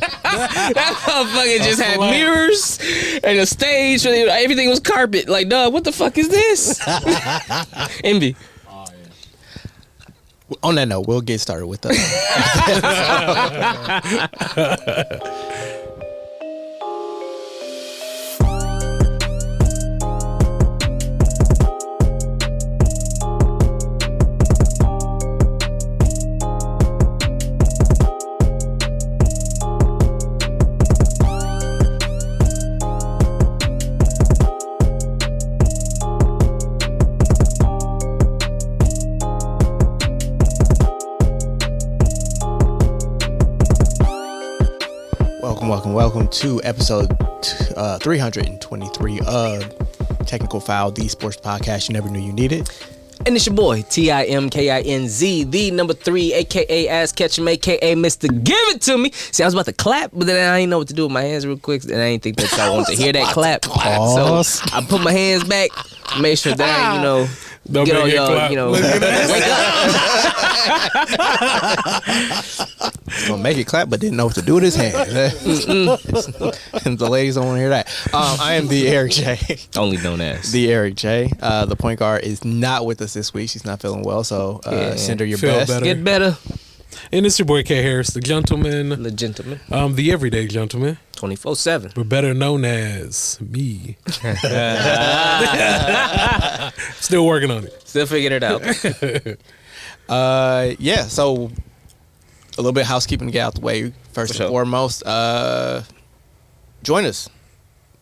that motherfucker just had mirrors and a stage. and Everything was carpet. Like, dog, what the fuck is this? Envy. On that note, we'll get started with the. to episode uh, 323 of Technical Foul, the sports podcast you never knew you needed. And it's your boy, T I M K I N Z, the number three, aka Ass Ketchum, aka Mr. Give It To Me. See, I was about to clap, but then I didn't know what to do with my hands real quick, and I didn't think that y'all wanted to hear that clap. Pause. So I put my hands back, make sure that you know, Don't get make on it y'all, clap. you know, Look at wake up. Gonna make it clap, but didn't know what to do with his hands. the ladies don't want to hear that. Um, I am the Eric J. Only known as. The Eric J. Uh, the point guard is not with us this week. She's not feeling well, so uh, Yeah. send her your Feel best. better. Get better, And it's your boy K Harris, the gentleman, the gentleman. um, the everyday gentleman, 24 7. but better known as me. Still working on it. Still figuring it out. Uh, yeah. So a little bit of housekeeping to get out the way. First For and sure. foremost, uh, join us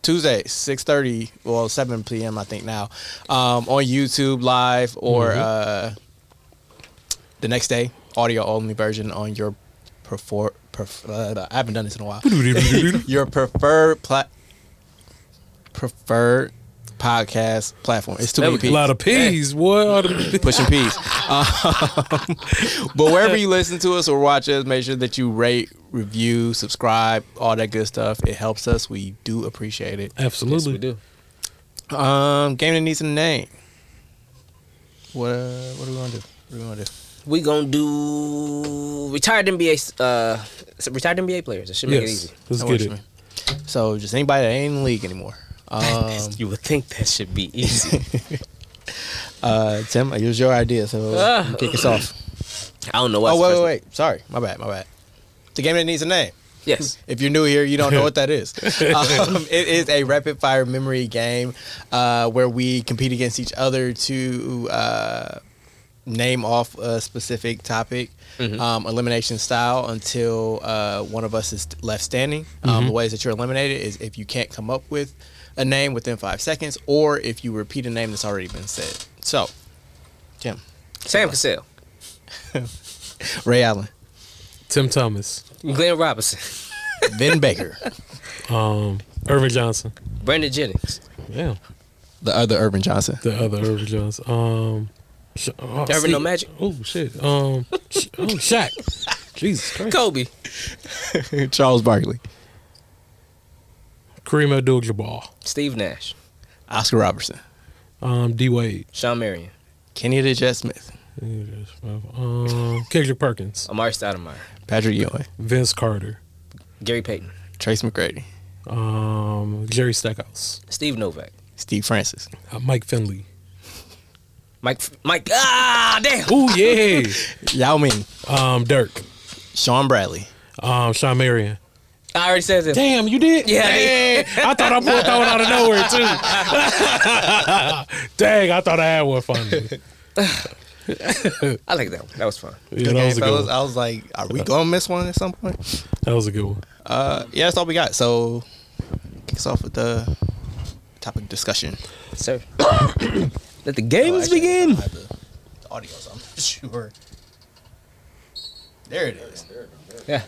Tuesday, six thirty, well seven p.m. I think now, um, on YouTube live or uh, the next day, audio only version on your prefer. Pref- uh, I haven't done this in a while. your preferred pla- preferred podcast platform. It's too There many we people. A lot of peas. What? pushing peace. Um, but wherever you listen to us or watch us, make sure that you rate, review, subscribe, all that good stuff. It helps us. We do appreciate it. Absolutely. we do. Um, game that needs a name. What uh, what are we gonna do? What are we gonna do? We gonna do retired NBA, uh, retired NBA players. It should make it easy. Let's That get it. So just anybody that ain't in the league anymore. Um, You would think that should be easy. uh, Tim, it was your idea, so Ah. kick us off. I don't know what. Oh wait, wait, wait. Sorry, my bad, my bad. The game that needs a name. Yes. If you're new here, you don't know what that is. Um, it is a rapid fire memory game uh, where we compete against each other to uh, name off a specific topic, um, elimination style, until uh, one of us is left standing. Um, the ways that you're eliminated is if you can't come up with a name within five seconds, or if you repeat a name that's already been said. So, Tim, Sam Cassell, Ray Allen, Tim Thomas, Glenn Robinson, Vin Baker, um, Earvin Johnson. Brandon Jennings, Yeah, the other Earvin Johnson, the other Earvin Johnson. Um, Sh- oh, Ever see- know Magic? Oh shit. Um, Sh- oh Shaq. Jesus Christ. Kobe, Charles Barkley, Kareem Abdul-Jabbar. Steve Nash, Oscar Robertson, Um, D Wade. Shawn Marion, Kenny the Jet Smith, Um, Kendrick Perkins. Amar'e Stoudemire, Patrick Ewing, Vince Carter. Gary Payton, Trace McGrady, Um, Jerry Stackhouse. Steve Novak, Steve Francis, Uh, Mike Finley. Mike. Mike. Ah, damn. Oh yeah. Yao Ming, um, Dirk. Shawn Bradley, Um, Shawn Marion. I already said that. Damn, you did? Yeah, I Dang, I thought I pulled that one out of nowhere too. Dang, I thought I had one funny. I like that one. That was fun. Yeah, that was a good fellas. one. I was like, are we gonna miss one at some point? That was a good one. Uh, yeah, that's all we got. So, kick us off with the topic discussion. Sir. Let the games Oh, actually, begin. the, the audio, so I'm not sure. There it is. Yeah.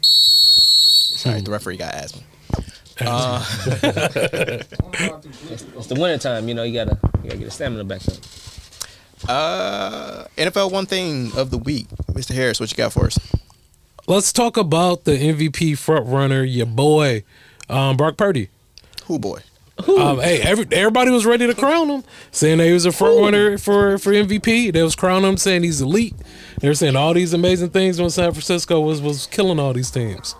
Sorry, the referee got asthma. Uh, It's the winter time, you know, you gotta you gotta get the stamina back up. uh, NFL one thing of the week, Mr. Harris, what you got for us? Let's talk about the MVP front runner, your boy, um, Brock Purdy. Who boy? Um, hey, every, everybody was ready to crown him, saying that he was a front runner for for MVP. They was crowning him, saying he's elite. They were saying all these amazing things when San Francisco was was killing all these teams.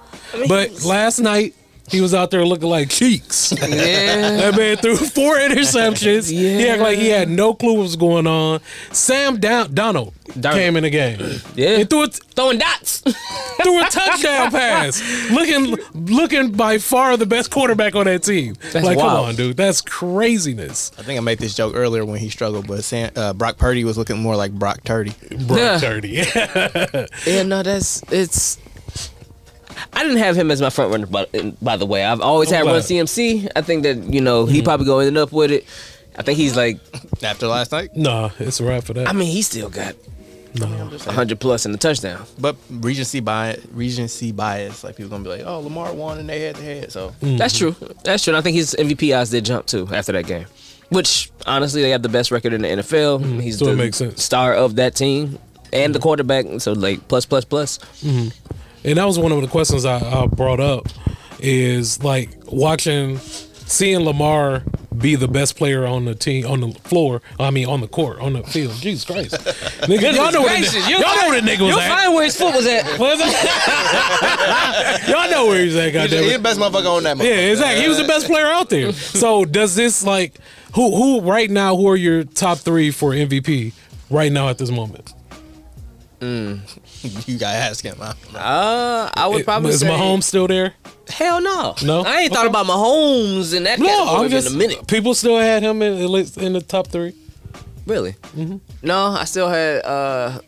But last night he was out there looking like cheeks. Yeah. That man threw four interceptions. He acted like he had no clue what was going on. Sam Down- Donald Darnold. came in the game. Yeah. And threw a, Throwing dots. threw a touchdown pass. Looking looking by far the best quarterback on that team. That's like, come on, dude. That's craziness. I think I made this joke earlier when he struggled, but Sam, uh, Brock Purdy was looking more like Brock Turdy. Brock Yeah. Turdy. Yeah, no, that's it's. I didn't have him as my front runner, by, by the way. I've always had glad. Run CMC. I think that you know he mm. probably gonna end up with it. I think he's like, After last night, nah, it's a wrap for that. I mean, he still got no. hundred plus in the touchdown. but recency bias, recency bias, like people gonna be like, "Oh, Lamar won and they had to head." So mm-hmm. That's true. That's true. And I think his MVP odds did jump too after that game. Which honestly, they have the best record in the NFL. Mm-hmm. He's so it the makes sense. star of that team and the quarterback. So like plus plus plus. Mm-hmm. And that was one of the questions I, I brought up is like watching seeing Lamar be the best player on the team on the floor. I mean on the court, on the field. Jesus Christ. Nigga, y'all know what the, y'all know where the nigga was You'll at. find where his foot was at. What is it? y'all know where he's at, he's, goddamn he's the best motherfucker on that. Moment. Yeah, exactly. He was the best player out there. So does this like who who right now who are your top three for MVP right now at this moment? Mm. You gotta ask him. Huh? Uh, I would probably is say Mahomes still there? Hell no. No? I ain't thought Okay. about Mahomes in that No, category I'm just in a minute. People still had him in at least in the top three. Really? Mm-hmm. No, I still had uh,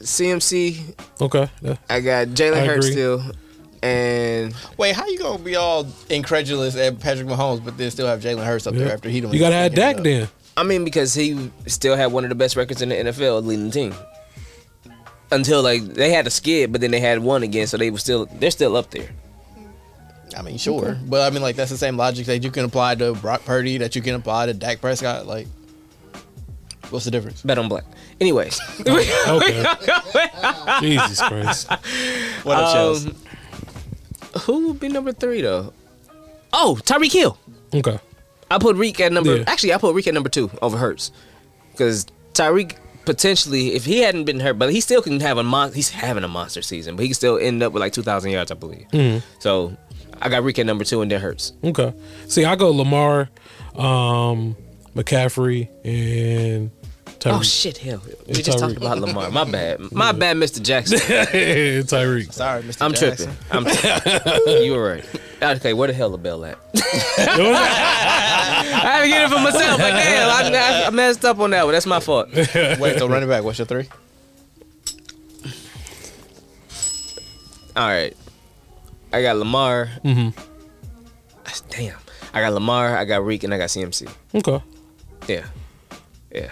CMC. Okay, yeah. I got Jalen I Hurts agree. still, and Wait, how you gonna be all incredulous at Patrick Mahomes, but then still have Jalen Hurts up there after he don't? You gotta even have pick Dak up? then. I mean because he still had one of the best records in the NFL leading the team. Until like they had a skid, but then they had one again, so they were still they're still up there. I mean, sure, but I mean, like that's the same logic that you can apply to Brock Purdy, that you can apply to Dak Prescott. Like, what's the difference? Bet on black. Anyways, Okay. Jesus Christ. What up, Shells? um, who would be number three though? Oh, Tyreek Hill. Okay. I put Reek at number. Yeah. Actually, I put Reek at number two over Hurts, because Tyreek potentially, if he hadn't been hurt, but he still can have a mon- He's having a monster season, but he can still end up with like two thousand yards, I believe. Mm-hmm. So I got at number two, and then Hurts. Okay. See, I go Lamar, um, McCaffrey, and Tyreek. Oh shit, hell, we It's just talked about Lamar. My bad, my bad, Mister Jackson. Tyreek. Sorry, Mr. Jackson. I'm Jackson. tripping. I'm. you were right. Okay, where the hell the bell at? I had to get it for myself. Like, damn, I, I messed up on that one. That's my fault. Wait, so running back, what's your three? All right. I got Lamar. Mm-hmm. Damn. I got Lamar, I got Reek, and I got CMC. Okay. Yeah. Yeah.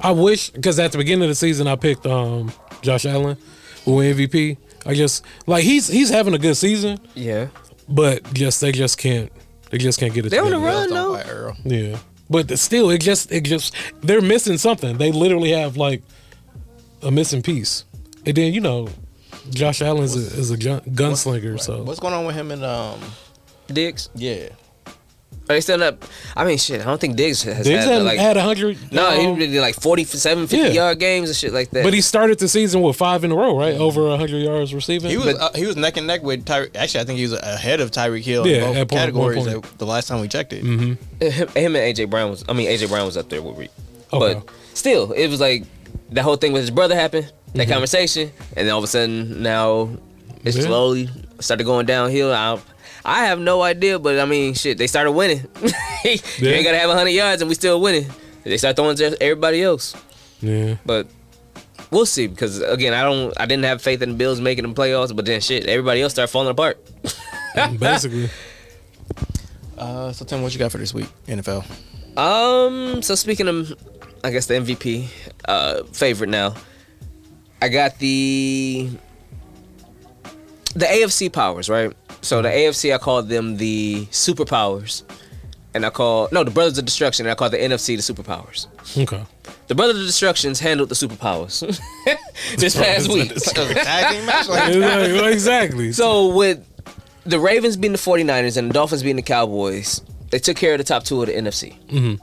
I wish because at the beginning of the season I picked um, Josh Allen who won MVP. I just like he's he's having a good season, Yeah. but just they just can't they just can't get it. They're on the run. Don't no. fight Earl. Yeah, but still, it just it just they're missing something. They literally have like a missing piece, and then you know, Josh Allen is a, is a gun- gunslinger. So What's going on with him and um? Diggs. Yeah, Are they still up? I mean, shit. I don't think Diggs has Diggs had hadn't like. had a hundred. no, um, he did like 47, 50 Yeah. yard games and shit like that. but he started the season with five in a row, right? Over hundred yards receiving. he was But- uh, he was neck and neck with Tyreek. Actually, I think he was ahead of Tyreek Hill Yeah, in both at point- categories point. the last time we checked it. him, him and AJ Brown was. I mean, AJ Brown was up there with Reek. Okay. But still, it was like that whole thing with his brother happened. That Mm-hmm. conversation, and then all of a sudden now it's Yeah. slowly started going downhill. I, I have no idea, but I mean, shit, they started winning. you ain't gotta have hundred yards, and we still winning. They start throwing to everybody else, yeah, but we'll see. Because again, I don't, I didn't have faith in the Bills making the playoffs, but then shit, everybody else started falling apart. basically. Uh, so Tim, what you got for this week? NFL. Um. So speaking of, I guess the MVP uh, favorite now, I got the the AFC powers right. So the AFC, I call them the superpowers, and I call no the Brothers of Destruction, and I call the NFC the superpowers. Okay. The Brothers of Destructions handled the superpowers this past week. Tag team match. Exactly. exactly. So with the Ravens being the 49ers and the Dolphins being the Cowboys, they took care of the top two of the NFC. Mhm.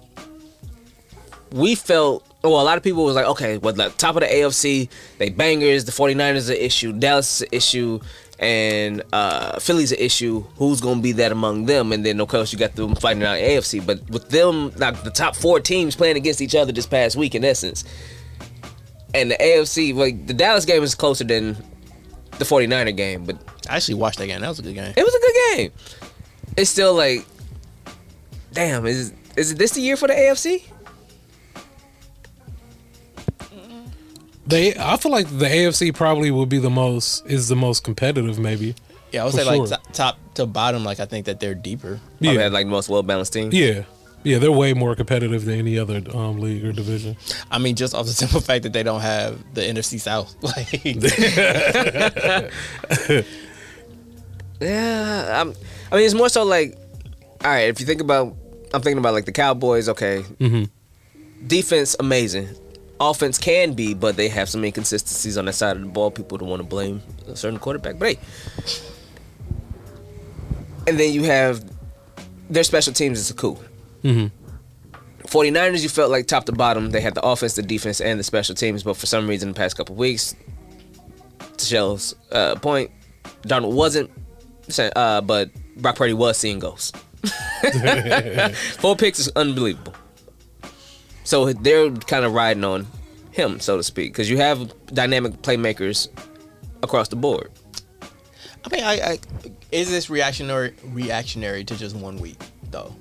We felt, well, a lot of people was like, okay, well, the top of the AFC, they bangers, the 49ers is an issue, Dallas is an issue, and uh, Philly's an issue. Who's going to be that among them? And then, of course, you got them fighting out AFC. But with them, like the top four teams playing against each other this past week, in essence, and the AFC, like the Dallas game is closer than the 49er game, but I actually watched that game. That was a good game. it was a good game. It's still like, damn, is is this the year for the AFC? They, I feel like the AFC probably will be the most is the most competitive, maybe. Yeah, I would For say like sure. top, top to bottom. Like I think that they're deeper. Probably Yeah, had like the most well balanced team. yeah, yeah. They're way more competitive than any other um, league or division. I mean, just off the simple fact that they don't have the NFC South. Like, Yeah, I'm, I mean, it's more so like, all right, if you think about, I'm thinking about like the Cowboys. Okay, Mhm. defense amazing, offense can be, but they have some inconsistencies on that side of the ball. People don't want to blame a certain quarterback, but hey. And then you have their special teams is cool. Mhm. 49ers, you felt like top to bottom, they had the offense, the defense, and the special teams, but for some reason, the past couple weeks, to Shell's uh, point, Donald wasn't, uh, but Brock Purdy was seeing ghosts. Four picks is unbelievable. So they're kind of riding on him, so to speak, because you have dynamic playmakers across the board. I mean, I, I is this reactionary reactionary to just one week though?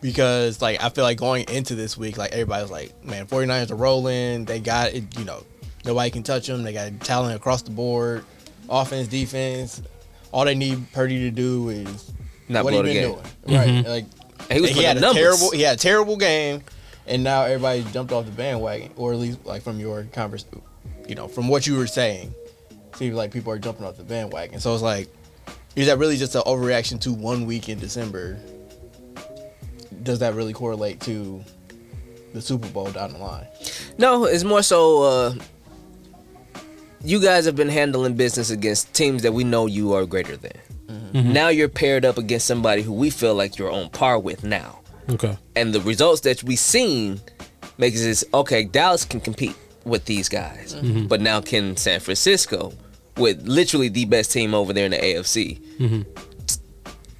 Because like I feel like going into this week, like everybody was like, man, 49ers are rolling. They got it, you know, nobody can touch them. They got talent across the board, offense, defense. All they need Purdy to do is Not what blow he the been game. doing, mm-hmm. right? Like And he was he had up a numbers. terrible, he had a terrible game, and now everybody jumped off the bandwagon, or at least like from your converse, you know, from what you were saying, seems like people are jumping off the bandwagon. So it's like, is that really just an overreaction to one week in December? Does that really correlate to the Super Bowl down the line? No, it's more so uh, you guys have been handling business against teams that we know you are greater than. Now you're paired up against somebody who we feel like you're on par with now. Okay. And the results that we've seen makes this okay, Dallas can compete with these guys. But now can San Francisco with literally the best team over there in the AFC.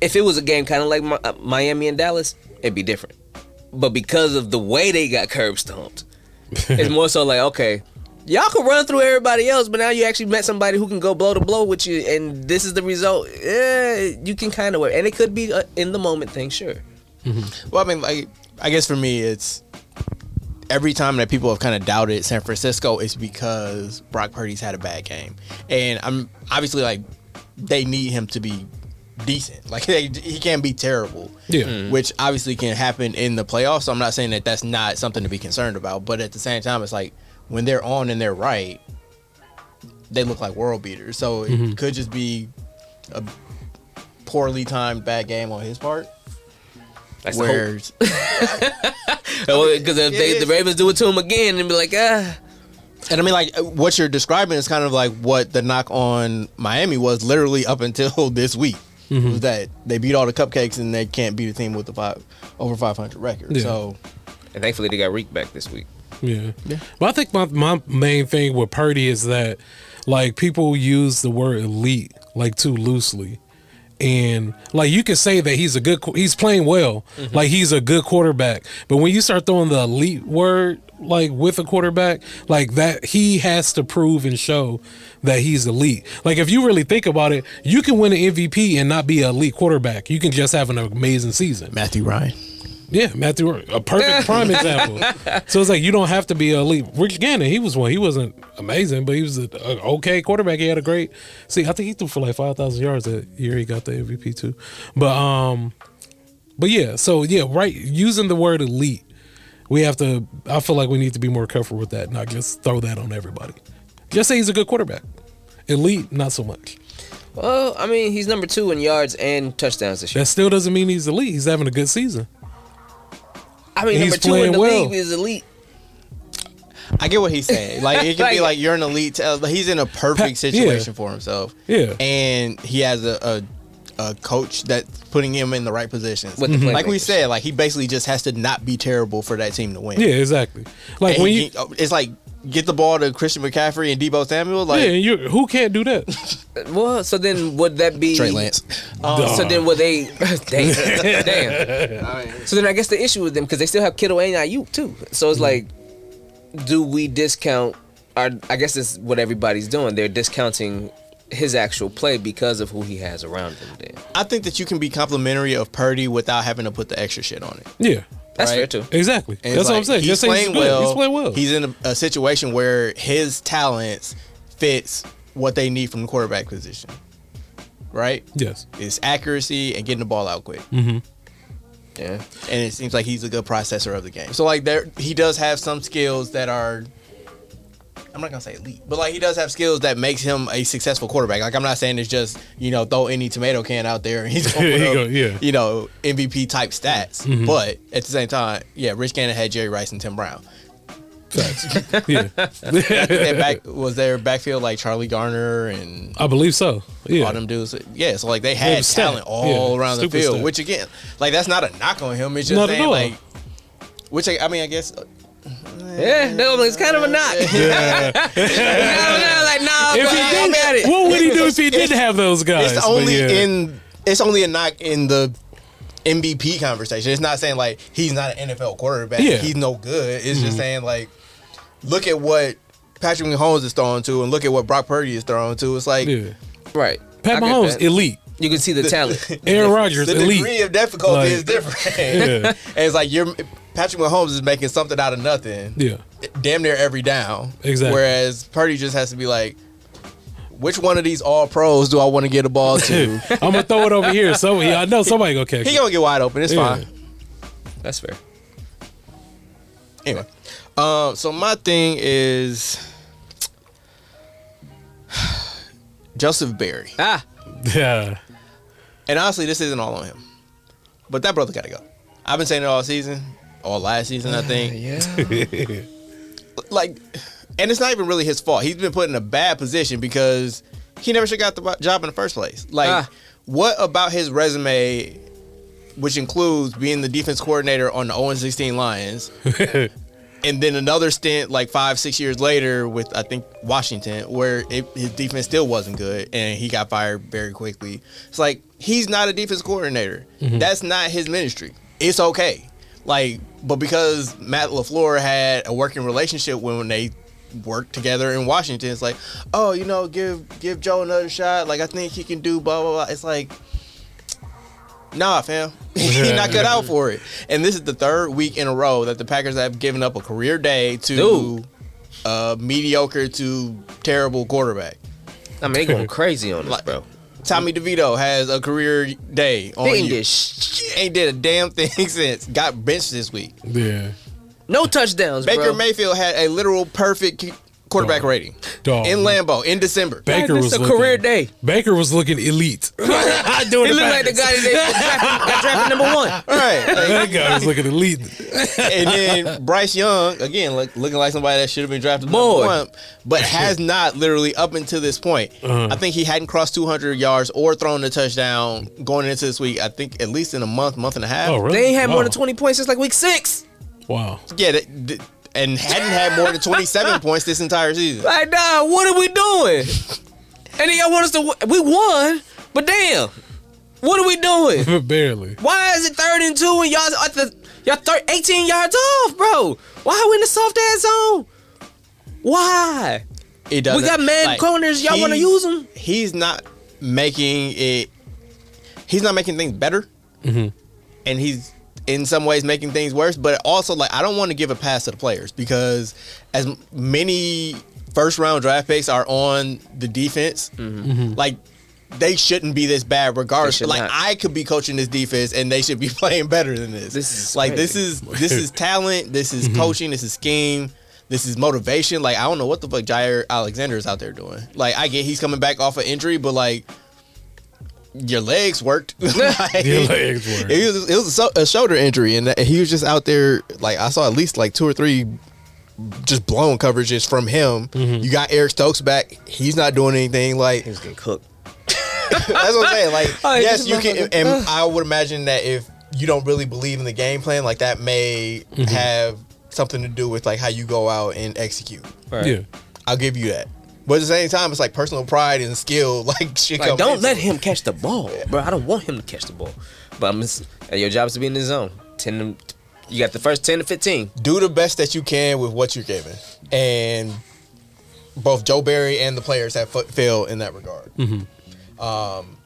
If it was a game kind of like Mi- uh, Miami and Dallas, it'd be different. But because of the way they got curb stomped, it's more so like, okay, y'all can run through everybody else, but now you actually met somebody who can go blow to blow with you, and this is the result. Yeah, you can kind of, wear, and it could be a in the moment thing, sure. Mm-hmm. Well, I mean, like, I guess for me, it's every time that people have kind of doubted San Francisco, it's because Brock Purdy's had a bad game, and I'm obviously like they need him to be decent. Like they, he can't be terrible. Yeah. Mm-hmm. Which obviously can happen in the playoffs. So I'm not saying that that's not something to be concerned about, but at the same time, it's like when they're on and they're right, they look like world beaters. So it mm-hmm. could just be a poorly timed bad game on his part. That's the hope. Where Because if they, it the. Ravens do it to him again, and be like, ah, And I mean, like what you're describing is kind of like what the knock on Miami was literally up until this week. Was that they beat all the cupcakes and they can't beat a team with the five over 500 record. Yeah. So and thankfully they got Reek back this week. Yeah. But I think my, my main thing with Purdy is that like people use the word elite like too loosely. And like you can say that he's a good he's playing well. Mm-hmm. Like he's a good quarterback. But when you start throwing the elite word like with a quarterback, like that he has to prove and show that he's elite. Like if you really think about it, you can win an MVP and not be an elite quarterback. You can just have an amazing season. Matthew Ryan. Yeah, Matthew, a perfect prime example. So it's like you don't have to be elite. Rich Gannon, he was one. He wasn't amazing, but he was an okay quarterback. He had a great. See, I think he threw for like five thousand yards that year. He got the MVP too. But um, but yeah. So yeah, right. Using the word elite, we have to. I feel like we need to be more careful with that. Not just throw that on everybody. Just say he's a good quarterback. Elite, not so much. Well, I mean, he's number two in yards and touchdowns this year. That still doesn't mean he's elite. He's having a good season. I mean, he's number two in playing the well. league is elite. I get what he's saying. Like it can be Like- like you're an elite. Uh, he's in a perfect Pa- yeah. situation for himself. Yeah. and he has a, a a coach that's putting him in the right positions. With the like we said, like he basically just has to not be terrible for that team to win. Yeah, exactly. Like And when he- you, it's like get the ball to Christian McCaffrey and Deebo Samuel. Like yeah, you who can't do that? Well, so then would that be Trey Lance. Um, Duh. So then would they? damn, damn. So then I guess the issue with them because they still have Kittle and Aiyuk too. So it's mm-hmm. like, do we discount? Our, I guess it's what everybody's doing. They're discounting his actual play because of who he has around him. Then I think that you can be complimentary of Purdy without having to put the extra shit on it. Yeah, that's Right. fair too. exactly. And That's it's what I'm saying. He's Just saying playing good. well. He's playing well. He's in a, a situation where his talents fits what they need from the quarterback position. Right? yes. It's accuracy and getting the ball out quick. Mm-hmm. Yeah. And it seems like he's a good processor of the game. So like there he does have some skills that are I'm not gonna say elite, but like he does have skills that makes him a successful quarterback. Like I'm not saying it's just you know throw any tomato can out there and he's gonna He go- yeah. you know MVP type stats. Mm-hmm. But at the same time, yeah, Rich Gannon had Jerry Rice and Tim Brown. Facts. yeah, Their back was their backfield like Charlie Garner and I believe so. Yeah, all them dudes. Yeah, so like they had talent all Yeah, around the field. stat. Which again, like that's not a knock on him. It's just Not saying like, which I, I mean, I guess Yeah, no, it's kind of a knock. Yeah. like, nah, if bro, he I did, got it. what would he do if he didn't have those guys? it's only yeah. in it's only a knock in the MVP conversation. It's not saying like he's not an NFL quarterback. Yeah. Mm-hmm. He's no good. It's just saying like, look at what Patrick Mahomes is throwing to, and look at what Brock Purdy is throwing to. It's like yeah. Right. Pat I Mahomes, elite. You can see the talent. Aaron Rodgers, the elite. degree of difficulty Like- is different. Yeah. and it's like you're Patrick Mahomes is making something out of nothing. Yeah. damn near every down. Exactly. Whereas Purdy just has to be like, which one of these all pros do I want to get a ball to? I'm gonna throw it over here. So yeah, I know somebody gonna catch he it. gonna get wide open. It's Yeah. fine. That's fair. Anyway, um, so my thing is Joseph Barry, Ah, Yeah. and honestly, this isn't all on him, but that brother got to go. I've been saying it all season, all last season, I think. yeah. like, and it's not even really his fault. He's been put in a bad position because he never should have got the job in the first place. Like, Ah. what about his resume, which includes being the defense coordinator on the 0 16 Lions, and then another stint like five, six years later with I think Washington, where it, his defense still wasn't good and he got fired very quickly. It's like he's not a defense coordinator. That's not his ministry. It's okay. Like, but because Matt Lafleur had a working relationship when, when they worked together in Washington, it's like, oh, you know, give give Joe another shot. Like I think he can do blah blah blah. It's like. Nah, fam. He's not cut out for it. And this is the third week in a row that the Packers have given up a career day to Dude. a mediocre to terrible quarterback. I mean, they going crazy on us, bro. Tommy DeVito has a career day on They ain't you. did sh- Ain't did a damn thing since. Got benched this week. Yeah. no touchdowns, Baker bro. Mayfield had a literal perfect quarterback Dog. rating Dog. in Lambeau in December. Baker It's was a looking, career day. Baker was looking elite. Doing He the looked like the guy that they got drafted, drafted number one. Right. Like, That guy was looking elite. and then Bryce Young again look, looking like somebody that should have been drafted Boy. number one, but has not literally up until this point. Uh-huh. I think he hadn't crossed 200 yards or thrown a touchdown going into this week. I think at least in a month, month and a half. Oh, really? They ain't had more than 20 points since like week six. Wow. Yeah, th- th- and hadn't had more than 27 points this entire season. Like, nah, what are we doing? And then y'all want us to, w- we won, but damn, what are we doing? Barely. Why is it third and two and y'all at the, y'all thir- 18 yards off, bro? Why are we in the soft ass zone? Why? It doesn't. We got man like, corners. Y'all want to use them? He's not making it. He's not making things better, Mm-hmm. and he's in some ways making things worse. But also, like, I don't want to give a pass to the players because as many first round draft picks are on the defense, like. They shouldn't be this bad, regardless. Mm-hmm. They should Like not. I could be coaching this defense, and they should be playing better than this. This is like this is this is talent. This is coaching. This is scheme. This is motivation. Like I don't know what the fuck Jaire Alexander is out there doing. Like I get he's coming back off an injury, but like your legs worked. Like, Your legs worked. It was, it was a, a shoulder injury, and he was just out there. Like I saw at least like two or three just blown coverages from him. Mm-hmm. You got Eric Stokes back. He's not doing anything. Like He was getting cooked. That's what I'm saying. Like, Oh, yes, you can, motherfucker. and I would imagine that if you don't really believe in the game plan, like that may have something to do with like how you go out and execute. Right. Yeah. I'll give you that. But at the same time, it's like personal pride and skill. Like, shit Like, don't let him catch the ball, bro. I don't want him to catch the ball. But I'm just, your job is to be in the zone. Ten, to, you got the first ten to fifteen. do the best that you can with what you're given, and both Joe Barry and the players have fa- failed in that regard. Um,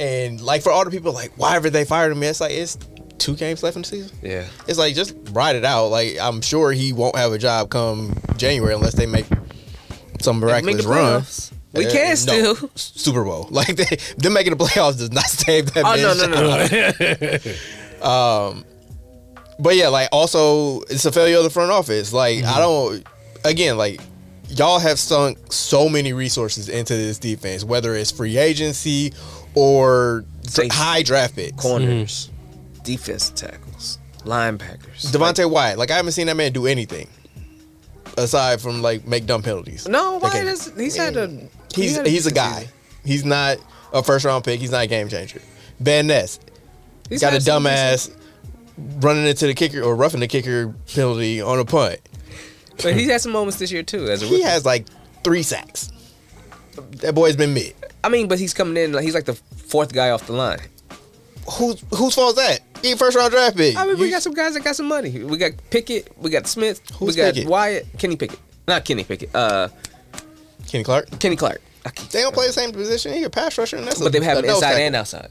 and like for all the people, like why ever they fired him, it's like it's two games left in the season. Yeah. It's like just ride it out. Like I'm sure he won't have a job come January unless they make some miraculous run. We Uh, can no, still. Super Bowl. Like they, them making the playoffs does not save that. Oh no no no! no. But yeah, like also it's a failure of the front office. Like I don't again like y'all have sunk so many resources into this defense, whether it's free agency or Safety. high draft picks. Corners, defense tackles, linebackers. Devonte Wyatt, like I haven't seen that man do anything aside from like make dumb penalties. no, why Okay. does he's had a he He's had he's a guy. He's not a first round pick. He's not a game changer. Van Ness He's got a dumbass running into the kicker or roughing the kicker penalty on a punt. But he's had some moments this year too. As a He has like three sacks. That boy's been mid. I mean, but he's coming in. like He's like the fourth guy off the line. Who's whose fault is that? He first round draft pick. I mean, we got some guys that got some money. We got Pickett. We got Smith. Who's we got Pickett? Wyatt. Kenny Pickett. Not Kenny Pickett. Uh, Kenny Clark. Kenny Clark. I They don't play the same position. He a pass rusher, and that's But a, they have a him nose inside tackle. and outside.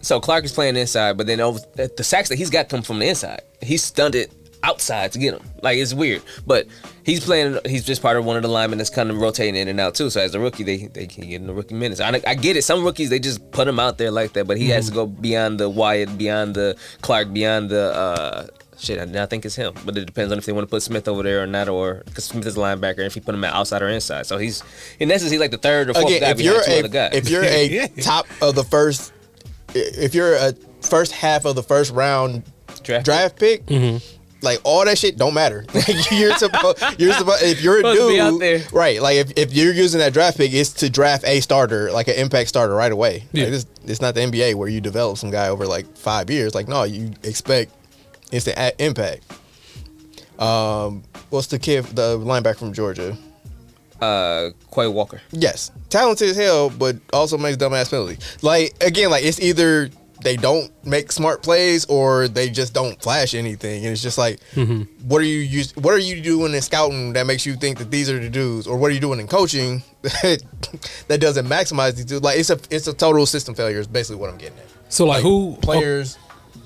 So Clark is playing inside, but then over the sacks that he's got come from the inside. He's stunted outside to get him. Like it's weird, but he's playing. He's just part of one of the linemen that's kind of rotating in and out too. So as a rookie, they they can get in the rookie minutes. I, I get it. Some rookies they just put him out there like that, but he has to go beyond the Wyatt, beyond the Clark, beyond the. uh Shit, I, I think it's him, but it depends on if they want to put Smith over there or not, or because Smith is a linebacker, and if you put him at outside or inside, so he's in essence he's like the third or fourth Again, guy if you're a if you're a Yeah. top of the first, if you're a first half of the first round Draft draft, pick. Like all that shit don't matter. You're supposed, you're supposed. If you're a Supposed to dude, be out there. right? Like if, if you're using that draft pick, it's to draft a starter, like an impact starter, right away. Yeah. Like this, it's not the NBA where you develop some guy over like five years. Like no, you expect instant a- impact. Um, what's the kid, the linebacker from Georgia? uh, Quay Walker. Yes, talented as hell, but also makes dumbass penalties. Like again, like it's either they don't make smart plays or they just don't flash anything, and it's just like, what are you use, What are you doing in scouting that makes you think that these are the dudes, or what are you doing in coaching that, that doesn't maximize these dudes? Like it's a it's a total system failure. Is basically what I'm getting at. So like, who players,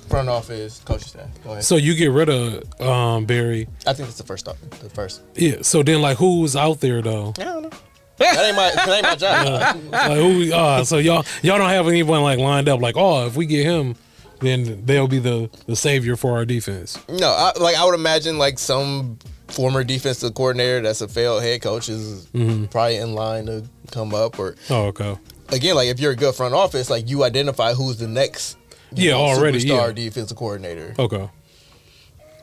front office, coaching staff. Go ahead. So you get rid of um Barry. I think it's the first start. The first. Yeah. So then like who's out there though? I don't know. That ain't my that ain't my job. like who? Uh, so y'all y'all don't have anyone like lined up like oh if we get him, then they'll be the the savior for our defense. No, I, like I would imagine like some former defensive coordinator that's a failed head coach is probably in line to come up. Or Oh okay. again, like if you're a good front office, like you identify who's the next you Yeah, already, superstar yeah. defensive coordinator, Okay.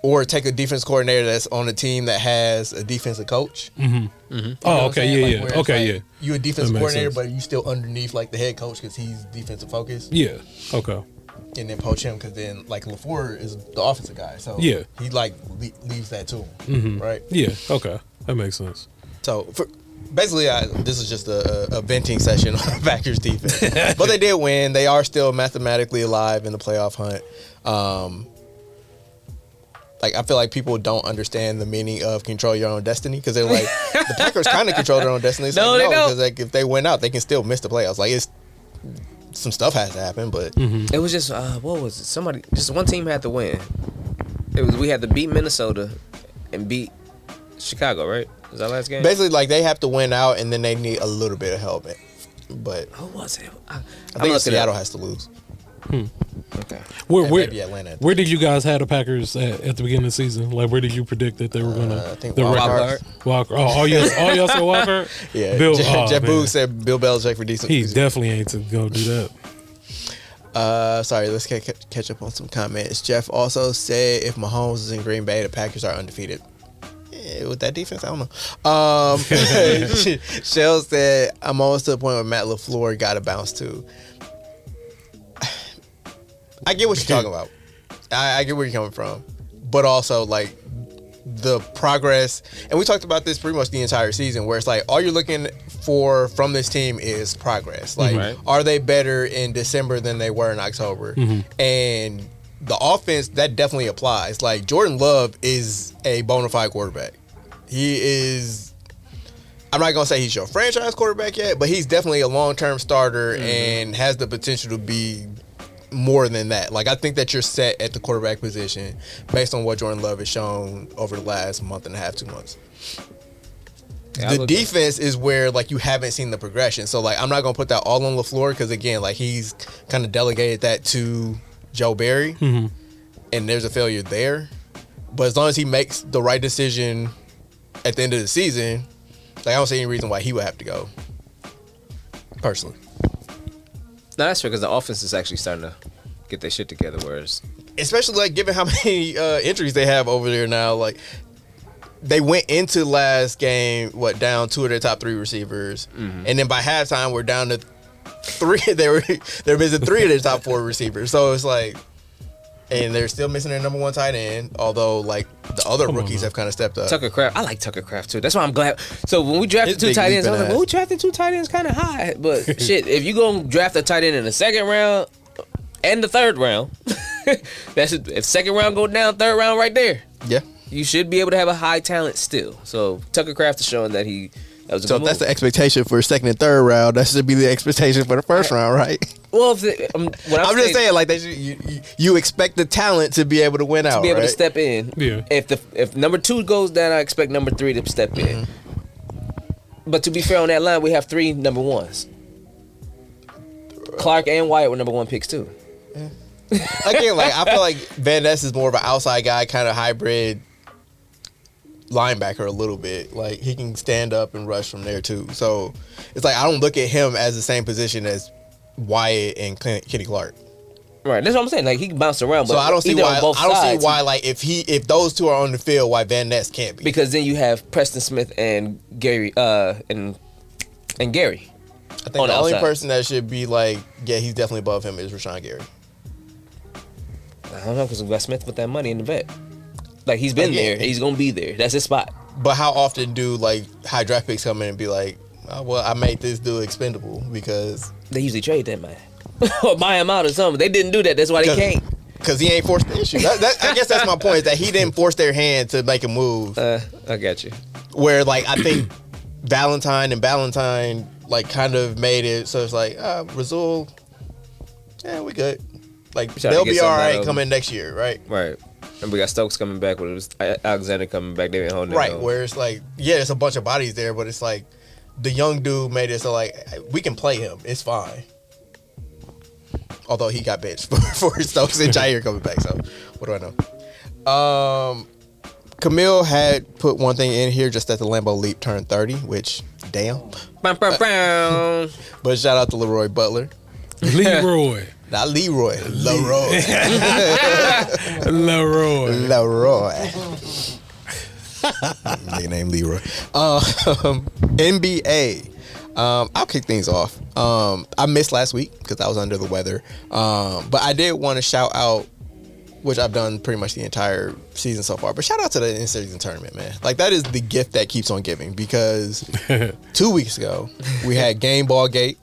Or take a defense coordinator that's on a team that has a defensive coach. Mm-hmm. Mm-hmm. You know Oh okay yeah Like, yeah okay like yeah You a defensive coordinator, sense. but you still underneath like the head coach because he's defensive focused. yeah okay and then poach him because then like Lafleur is the offensive guy, so Yeah. he like le- leaves that to him, mm-hmm. right? yeah okay that makes sense. So for, basically, I, this is just a, a venting session on Packers defense, but they did win. They are still mathematically alive in the playoff hunt. Um, like I feel like people don't understand the meaning of control your own destiny because they're like the Packers kind of control their own destiny. It's No, like, they don't. because like if they win out, they can still miss the playoffs. Like it's some stuff has to happen, but It was just uh, what was it? Somebody, just one team had to win. It was we had to beat Minnesota and beat Chicago, right? Was that last game? basically like they have to win out, and then they need a little bit of help. But Who was it? I, I I'm think Seattle it has to lose. Up. Okay. Where where maybe Atlanta. where did you guys have the Packers at, at the beginning of the season? Like where did you predict that they were gonna Uh, I think the wild record- card. Walker? Oh, all y'all all y'all said Walker. Yeah, Bill. Jeff, oh, Jeff. Boog said Bill Belichick for decent. He definitely ain't to go do that. Uh, sorry, let's ca- ca- catch up on some comments. Jeff also said if Mahomes is in Green Bay, the Packers are undefeated. Eh, with that defense, I don't know. Um, Shell said, "I'm almost to the point where Matt Lafleur got a bounce too." I get what you're talking about. I, I get where you're coming from, but also like the progress, and we talked about this pretty much the entire season, where it's like all you're looking for from this team is progress. Mm-hmm. Like, Right. are they better in December than they were in October? Mm-hmm. And the offense that definitely applies. Like Jordan Love is a bona fide quarterback. He is. I'm not gonna say he's your franchise quarterback yet, but he's definitely a long term starter mm-hmm. and has the potential to be more than that. Like I think that you're set at the quarterback position based on what Jordan Love has shown over the last month and a half, two months. Yeah, the defense is where like you haven't seen the progression. So like I'm not gonna put that all on Lafleur because again, like he's kind of delegated that to Joe Barry, and there's a failure there. But as long as he makes the right decision at the end of the season, like I don't see any reason why he would have to go. Personally, No, that's fair because the offense is actually starting to get their shit together. Whereas especially like given how many uh, injuries they have over there now, like. They went into last game what down two of their top three receivers, and then by halftime we're down to three. They were they're missing three of their top four receivers. So it's like, and they're still missing their number one tight end. Although like the other Come rookies man. have kind of stepped up. Tucker Kraft, I like Tucker Kraft too. That's why I'm glad. So when we drafted His two tight ends, I was leaping like, well, we drafted two tight ends kind of high. But shit, if you gonna draft a tight end in the second round and the third round, that's it. if second round go down, third round right there, yeah. you should be able to have a high talent still. So Tucker Kraft is showing that he that was a So good if that's move. the expectation for second and third round, that should be the expectation for the first round, right? well, if the, um, what I'm, I'm just saying, like, they should, you, you you expect the talent to be able to win out, to be able right? to step in. Yeah. If the if number two goes down, I expect number three to step in. But to be fair on that line, we have three number ones. Clark and Wyatt were number one picks too. Again, like I feel like Van Ness is more of an outside guy, kind of hybrid linebacker a little bit. Like he can stand up and rush from there too. So it's like I don't look at him as the same position as Wyatt and Ken- Kenny Clark. Right, that's what I'm saying. Like he can bounce around, but So I don't see why both I don't sides, see why like if he if those two are on the field, why Van Ness can't be. because then you have Preston Smith and Gary uh and and Gary. I think on the the only person that should be like, yeah, he's definitely above him is Rashan Gary. I don't know because Wes Smith put that money in the vet. Like he's been Again. there, he's gonna be there. That's his spot. But how often do like high draft picks come in and be like, oh, well, I made this dude expendable because They usually trade that man or buy him out or something. They didn't do that. That's why they can't. because he ain't forced the issue. That, that, I guess that's my point is that he didn't force their hand to make a move. Uh, I got you. Where like I think Valentine and Valentine like kind of made it so it's like uh, Rasul, yeah, we good. Like they'll be all right coming next year, right? Right. And we got Stokes coming back. But it was Alexander coming back. They been holding it Right, down. where it's like, yeah, there's a bunch of bodies there, but it's like the young dude made it so like we can play him. It's fine. Although he got benched for, for Stokes and Jaire coming back, so what do I know? Um, Camille had put one thing in here just that the Lambeau Leap turned 30, which damn. Bam, bam, bam. But shout out to Leroy Butler, Leroy. not Leroy, Leroy, Leroy. Leroy. Nigga named Leroy. Um, NBA. Um, I'll kick things off. Um, I missed last week because I was under the weather. Um, but I did want to shout out, which I've done pretty much the entire season so far. But shout out to the in-season tournament, man. Like that is the gift that keeps on giving. Because two weeks ago we had Game Ball Gate.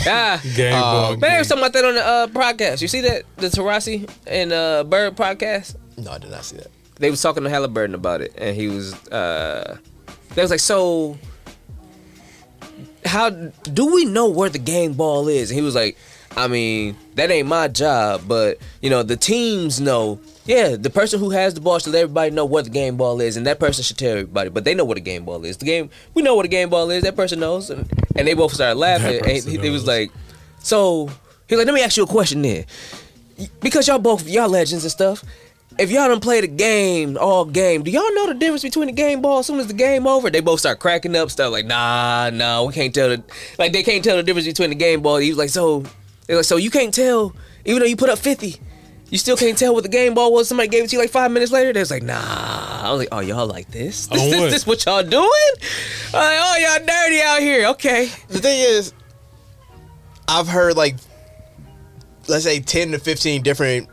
Ah. Game ball. Man, they was talking about that on the uh, podcast. You see that the Taurasi and uh, Bird podcast? No, I did not see that. They was talking to Halliburton about it, and he was. uh They was like, so how do we know where the game ball is? And he was like, I mean, that ain't my job, but you know, the teams know. Yeah, the person who has the ball should let everybody know what the game ball is, and that person should tell everybody. But they know what a game ball is. The game, we know what a game ball is. That person knows, and, and they both started laughing. And he, he was like, so he was like, let me ask you a question then, because y'all both y'all legends and stuff. If y'all don't play the game all game, do y'all know the difference between the game ball as soon as the game over? They both start cracking up stuff like, nah, nah, we can't tell the like they can't tell the difference between the game ball. He was like, so like, so you can't tell, even though you put up fifty, You still can't tell what the game ball was. Somebody gave it to you like five minutes later. They was like, nah. I was like, oh, y'all like this? This, On this, what? this what y'all doing? I'm like, oh, y'all dirty out here. Okay. The thing is, I've heard like, let's say, ten to fifteen different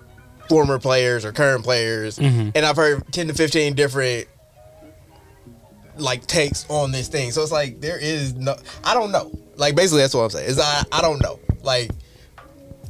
former players or current players, mm-hmm. and I've heard ten to fifteen different like takes on this thing. So it's like there is no, I don't know. Like basically, that's what I'm saying. Is I I don't know. Like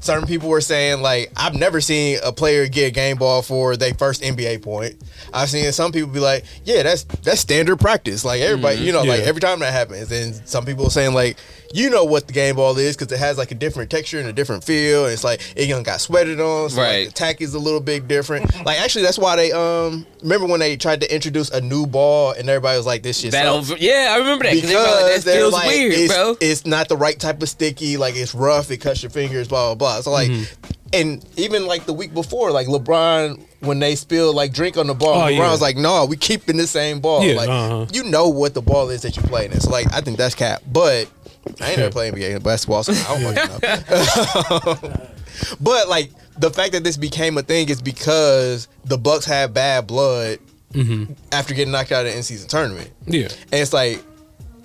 certain people were saying like I've never seen a player get a game ball for their first NBA point. I've seen some people be like, yeah, that's that's standard practice. Like everybody, mm-hmm. you know, like every time that happens. And some people saying like, you know what the game ball is because it has like a different texture and a different feel. And it's like it done got sweated on, so Right. like, the tack is a little bit different. like actually, that's why they um remember when they tried to introduce a new ball and everybody was like, this shit That yeah, I remember that. Because they like, that feels like weird, it's, bro. it's not the right type of sticky. Like it's rough. It cuts your fingers. Blah blah blah. So like, Mm-hmm. and even like the week before, like LeBron when they spilled like drink on the ball, Oh, LeBron yeah. was like, "No, we keeping the same ball." Yeah, like uh-huh. you know what the ball is that you playing in. So like, I think that's cap. But I ain't never played NBA basketball, so I don't fucking know. but like the fact that this became a thing is because the Bucks had bad blood Mm-hmm. after getting knocked out of the in season tournament. Yeah. And it's like,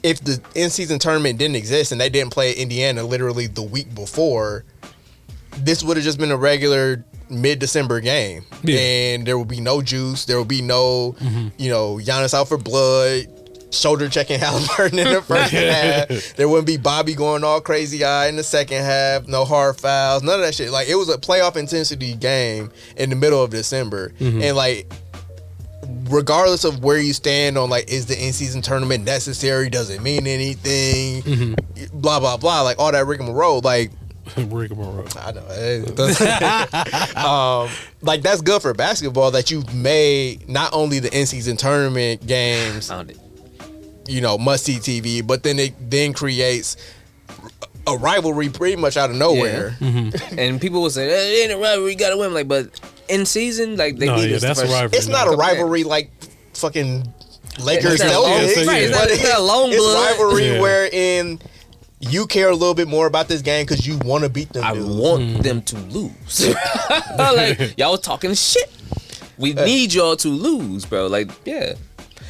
if the in season tournament didn't exist and they didn't play Indiana literally the week before, this would have just been a regular mid December game. Yeah. And there would be no juice. There would be no, you know, Giannis out for blood, shoulder checking Halliburton in the first half. There wouldn't be Bobby going all crazy eye in the second half. No hard fouls. None of that shit. Like, it was a playoff intensity game in the middle of December. And like, regardless of where you stand on like is the in season tournament necessary? Does it mean anything? Blah blah blah. Like all that rigmarole. Like Rigmarole. I know. um, like that's good for basketball that you've made not only the in season tournament games, Found it. You know, must see TV, but then it then creates a rivalry pretty much out of nowhere. And people will say, "Eh, it ain't a rivalry, you gotta win. Like, but in season, like they No, beat yeah, us the that's a first- rivalry. It's not a rivalry like fucking Lakers It's not Celtics, right, it's not- it's not a long It's blood. rivalry Yeah. wherein you care a little bit more about this game because you want to beat them. I dudes. want them to lose. like y'all talking shit. We need y'all to lose, bro. Like, yeah.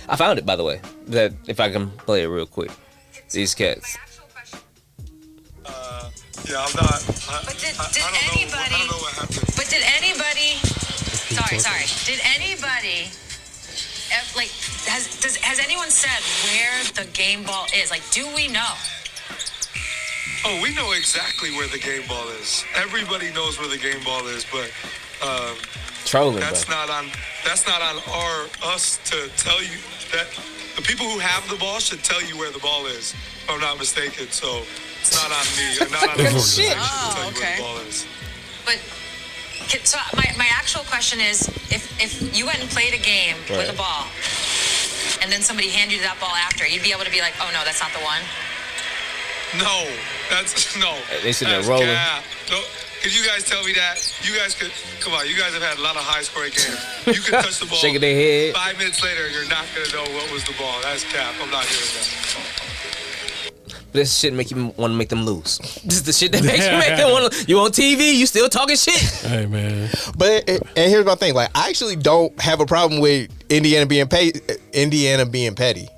I found it by the way. That if I can play it real quick. These cats. Uh, yeah, I'm not. I, But did- I, did I don't know, I anybody- don't know what happened. But did anybody? Sorry, sorry. Did anybody? Like, has does has anyone said where the game ball is? Like, do we know? Oh, we know exactly where the game ball is. Everybody knows where the game ball is, but um, Trolling, that's bro. not on. That's not on our us to tell you that the people who have the ball should tell you where the ball is. If I'm not mistaken, so it's not on me. or Not on the organization to Oh, tell you where okay. the oh, ball is. But so my, my actual question is, if if you went and played a game with a ball, and then somebody handed you that ball after, you'd be able to be like, oh no, that's not the one. No, that's no. They sitting there That's rolling. cap. No, could you guys tell me that? You guys could come on. You guys have had a lot of high scoring games. You could touch the ball. Shaking their head. Five minutes later, you're not gonna know what was the ball. That's cap. I'm not hearing that. This shit make you want to make them lose. This is the shit that makes you make them want to. You on TV? You still talking shit? Hey man. But and here's my thing: like, I actually don't have a problem with Indiana being pay, Indiana being petty.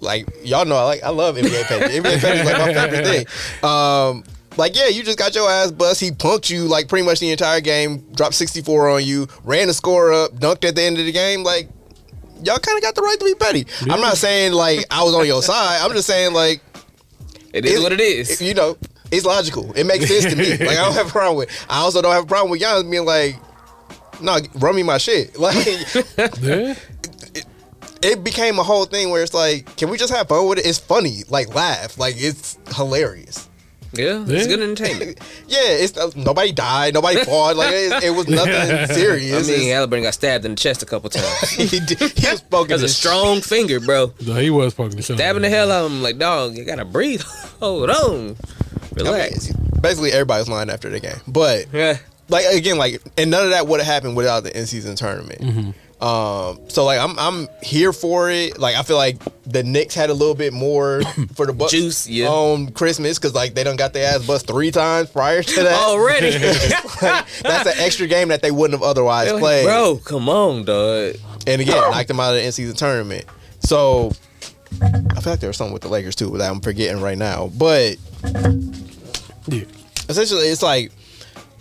Like, y'all know, I like, I love NBA petty. NBA petty is like my favorite thing. Um, like, yeah, you just got your ass bust. He punked you like pretty much the entire game. Dropped 64 on you. Ran the score up. Dunked at the end of the game. Like, y'all kind of got the right to be petty. I'm not saying like I was on your side. I'm just saying like It is what it is. you know, it's logical. It makes sense to me. Like I don't have a problem with. I also don't have a problem with y'all being like, no, run me my shit. Like Yeah. it became a whole thing where it's like, can we just have fun with it? It's funny, like laugh, like it's hilarious. Yeah, Yeah. it's good entertainment. Yeah, it's uh, nobody died, nobody fought. Like it, it was nothing serious. I mean, Halliburton got stabbed in the chest a couple times. He, did, he was poking That's a his- strong finger, bro. No, he was poking the. Stabbing the hell out of him. Like, dog, you gotta breathe. Hold on. I mean, Relax. basically, everybody's lying after the game, but Yeah. like again, like and none of that would have happened without the in season tournament. Um, so like I'm I'm here for it. Like I feel like the Knicks had a little bit more for the Bucks Juice, yeah. on Christmas because like they done got their ass bust three times prior to that. Already, That's an extra game that they wouldn't have otherwise played. bro. Come on, dog. And again, knocked them out of the in-season tournament. So I feel like there was something with the Lakers too that I'm forgetting right now. But Yeah. essentially, it's like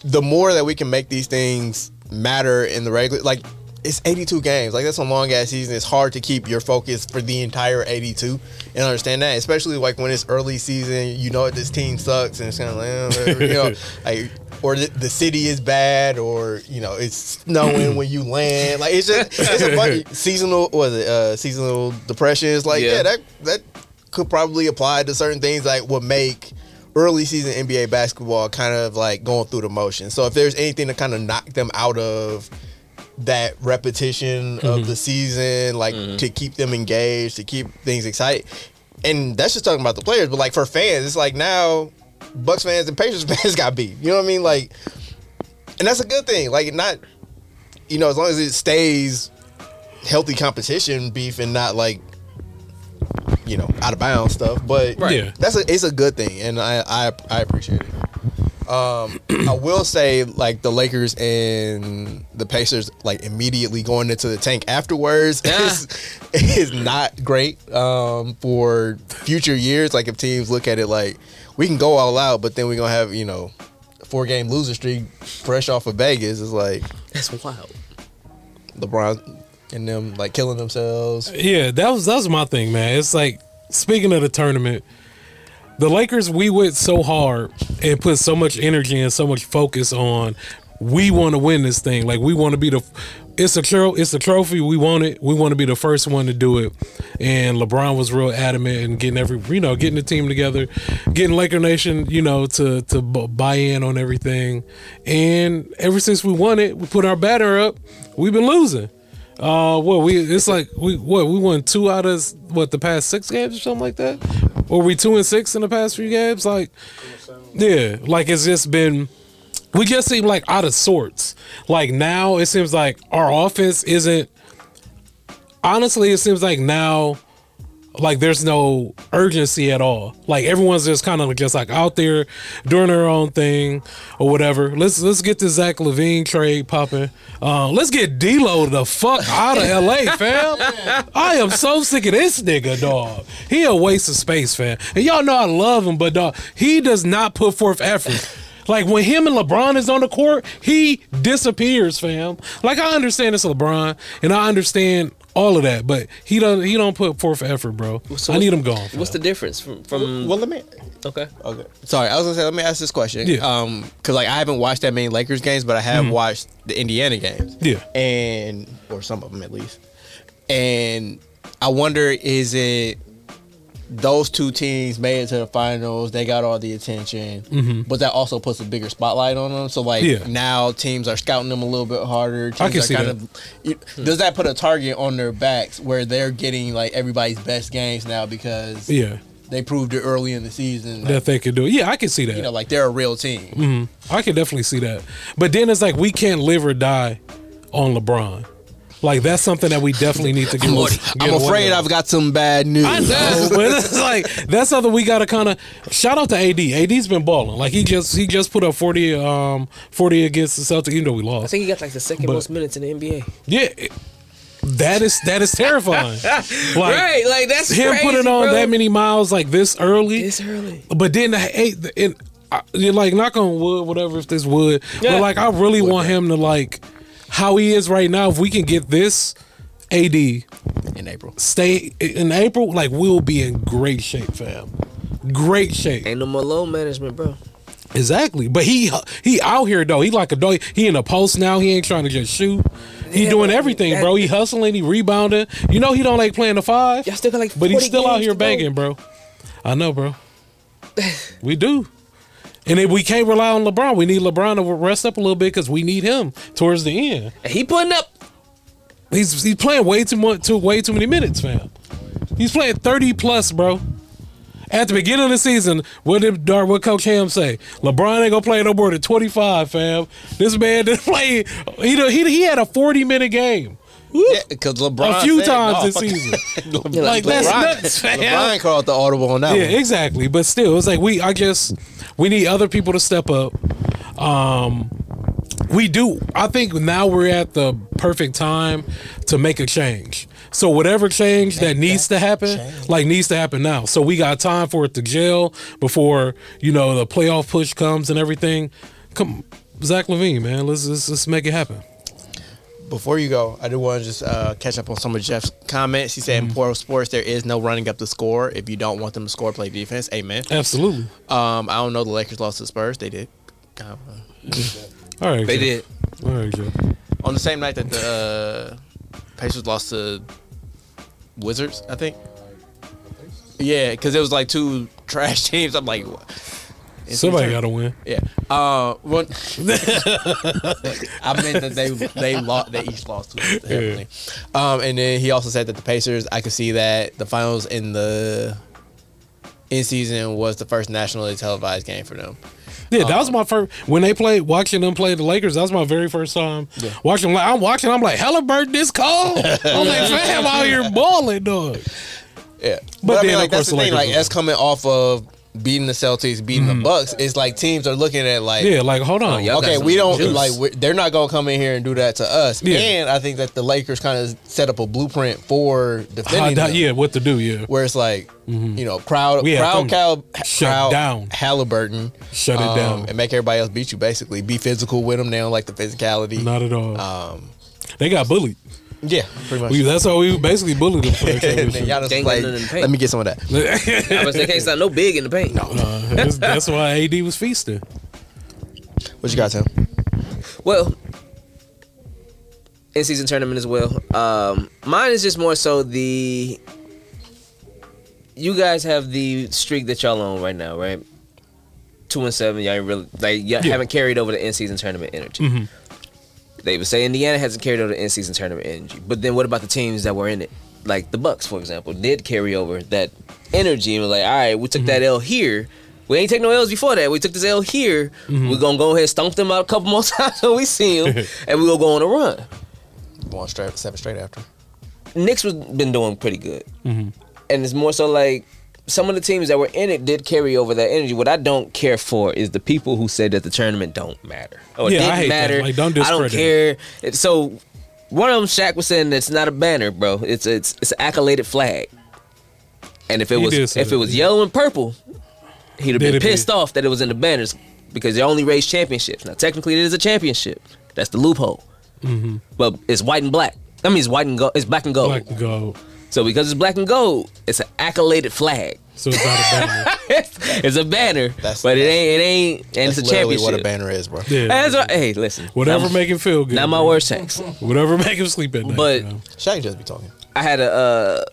the more that we can make these things matter in the regular, like it's 82 games. Like that's a long ass season. It's hard to keep your focus for the entire 82 and understand that, especially like when it's early season. You know this team sucks, and it's kind of like, whatever, you know, like or the, the city is bad, or you know it's snowing when you land. Like it's just it's a bunch of seasonal. Was it uh, seasonal depression? It's like Yeah. yeah, that that could probably apply to certain things like would make early season NBA basketball kind of like going through the motion. So if there's anything to kind of knock them out of that repetition of mm-hmm. the season, like mm-hmm. to keep them engaged, to keep things excited. And that's just talking about the players, but like for fans, it's like now Bucks fans and Pacers fans got beef. You know what I mean? Like and that's a good thing. Like not you know, as long as it stays healthy competition beef and not like you know, out of bounds stuff. But Right. Yeah. that's a it's a good thing and I I, I appreciate it. Um, I will say like the Lakers and the Pacers like immediately going into the tank afterwards Yeah. is is not great um, for future years. Like if teams look at it like we can go all out, but then we're gonna have you know four game loser streak fresh off of Vegas. It's like That's wild. LeBron and them like killing themselves. Yeah, that was that was my thing, man. It's like speaking of the tournament, the Lakers we went so hard and put so much energy and so much focus on we want to win this thing. Like we want to be the it's a tro- it's a trophy. We want it. We want to be the first one to do it. And LeBron was real adamant and getting every you know getting the team together, getting Laker Nation you know to to bu- buy in on everything. And ever since we won it, we put our batter up. We've been losing. Uh, well, we it's like we what we won two out of what the past six games or something like that, or we two and six in the past few games. Like, yeah, like it's just been we just seem like out of sorts. Like now, it seems like our offense isn't. Honestly, it seems like now, like there's no urgency at all. Like everyone's just kind of just like out there doing their own thing or whatever. Let's let's get the Zach LaVine trade popping. Uh, let's get D'Lo the fuck out of LA, fam. I am so sick of this nigga, dog. He a waste of space, fam. And y'all know I love him, but dog, he does not put forth effort. Like when him and LeBron is on the court, he disappears, fam. Like I understand it's LeBron, and I understand all of that, but he don't he don't put forth effort, bro. So I need him gone. What's the difference from from? Well, let me. okay. Okay. Sorry, I was gonna say. Let me ask this question. Yeah. Um, because like I haven't watched that many Lakers games, but I have watched the Indiana games. Yeah. And or some of them at least. And I wonder, is it those two teams made it to the finals? They got all the attention, mm-hmm. but that also puts a bigger spotlight on them. So like Yeah. now teams are scouting them a little bit harder. Teams can are see that. of does that put a target on their backs where they're getting like everybody's best games now because Yeah, they proved it early in the season that they could do. it. Yeah, I can see that. you know, like they're a real team. Mm-hmm. I can definitely see that. But then it's like we can't live or die on LeBron. Like that's something that we definitely need to get. get I'm afraid of. I've got some bad news. I know, but it's like that's something we gotta kind of shout out to AD. AD's been balling. Like he just he just put up forty um forty against the Celtics, even though we lost. I think he got like the second But- most minutes in the NBA. Yeah, it- that is that is terrifying. Like right, like that's him crazy, putting on bro. that many miles like this early. this early. But then the eight, the- it, I, you're like knock on wood, whatever. If this wood, Yeah. but like I really want him to like how he is right now. If we can get this AD in April. stay in April, like we'll be in great shape, fam. Great shape, Ain't no more load management, bro. exactly. But he he out here though. He like a dog. He in the post now. He ain't trying to just shoot. He Yeah, doing everything, that- bro. He hustling. He rebounding. You know he don't like playing the five. Y'all still got like, But he's still out here banging, bro. I know, bro. we do. And if we can't rely on LeBron, we need LeBron to rest up a little bit because we need him towards the end. He putting up. He's he's playing way too much, too way too many minutes, fam. He's playing thirty plus, bro. At the beginning of the season, what did Dar, what Coach Ham say? LeBron ain't gonna play no more than twenty five, fam. This man didn't play. He he he had a forty minute game. Yeah, because LeBron a few said, times "No, this fuck it." season. LeBron, like that's LeBron- nuts, fam. LeBron called the audible on that Yeah, one. exactly. But still, it's like we. I guess we need other people to step up. Um, we do. I think now we're at the perfect time to make a change. So whatever change that needs to happen, like needs to happen now. So we got time for it to gel before you know the playoff push comes and everything. Come, Zach LaVine, man, let's let's, let's make it happen. Before you go, I do want to just uh, catch up on some of Jeff's comments. He Mm-hmm. said, "In pro sports, there is no running up the score. If you don't want them to score, play defense." Amen. Absolutely. Um, I don't know. The Lakers lost to the Spurs. They did. All right, They Jeff. did. All right, Jeff. on the same night that the uh, Pacers lost to Wizards, I think. Yeah, because it was like two trash teams. I'm like, what? Somebody got to win. Yeah. Uh, one, I meant that they they lost. They each lost to everything. Um, and then he also said that the Pacers. I could see that the finals in the in season was the first nationally televised game for them. Yeah, that was my first when they played watching them play the Lakers. That was my very first time watching. Like I'm watching, I'm like Halliburton this cold. I'm like, fam, out here balling, dog. Yeah, But but, I then, mean, of like course, that's the the thing. Lakers Like will that's coming off of beating the Celtics, beating the Bucks. It's like teams are looking at like, Yeah, like hold on. y'all okay, we don't juice. like we're, they're not gonna come in here and do that to us. Yeah. And I think that the Lakers kind of set up a blueprint for How- defending. that- them, yeah, what to do? Yeah, where it's like you know crowd We have crowd them Cal, shut crowd down. Halliburton, Shut it um, down. and make everybody else beat you. Basically, be physical with them. They don't like the physicality. not at all. Um, they got bullied. Yeah, pretty much. We, that's how we basically bullied them for that and championship. y'all just Can't play, get nothing in the paint. Let me get some of that. I was they can't stop no big in the paint. No. Uh, that's, that's why AD was feasting. What you got, Tim? Well, in season tournament as well. Um, mine is just more so the. You guys have the streak that y'all on right now, right? Two and seven. Y'all ain't really like y'all Yeah. haven't carried over the in season tournament energy. They would say Indiana hasn't carried over the in season tournament energy, but then what about the teams that were in it? Like the Bucks, for example, did carry over that energy and was like, all right, we took that L here. We ain't take no L's before that. We took this L here. We're gonna go ahead and stomp them out a couple more times when we see them, and we're gonna go on a run. One straight, seven straight after. Knicks was been doing pretty good, Mm-hmm. and it's more so like some of the teams that were in it did carry over that energy. What I don't care for is the people who said that the tournament don't matter or Yeah, didn't matter. Like, don't I don't care. It, so one of them, Shaq was saying that it's not a banner, bro. It's it's it's an accoladed flag. And if it He was if it was yeah. yellow and purple, he'd have Did been it be- pissed off that it was in the banners because they only raise championships. Now technically it is a championship. That's the loophole. Mm-hmm. But it's white and black. I mean, it's white and gold. It's black and gold. Black to go. So because it's black and gold, it's an accoladed flag. So it's not a banner. it's a banner, That's- but it ain't. It ain't, and That's it's a literally championship. what a banner is, bro. Yeah. That's right. Hey, listen. Whatever Not, make him feel good. not my bro. worst sex. Whatever make him sleep at night. But- you know? Shaq just be talking. I had a, uh,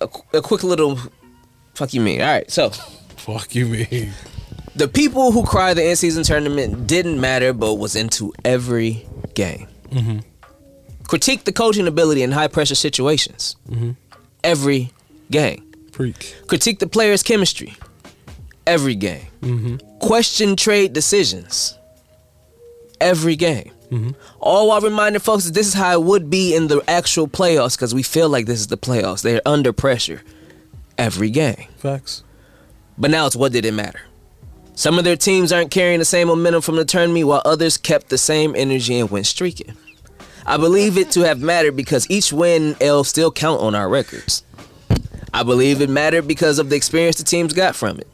a a quick little. Fuck you, me. All right, so fuck you, mean. the people who cried the in season tournament didn't matter, but was into every game. Mm-hmm. Critique the coaching ability in high pressure situations. Mm-hmm. Every game. Preach. Critique the players' chemistry. Every game. Mm-hmm. Question trade decisions. Every game. Mm-hmm. All while reminding folks that this is how it would be in the actual playoffs because we feel like this is the playoffs. They're under pressure every game. Facts. But now it's what did it matter? Some of their teams aren't carrying the same momentum from the tournament while others kept the same energy and went streaking. I believe it to have mattered because each win L still count on our records. I believe it mattered because of the experience the teams got from it.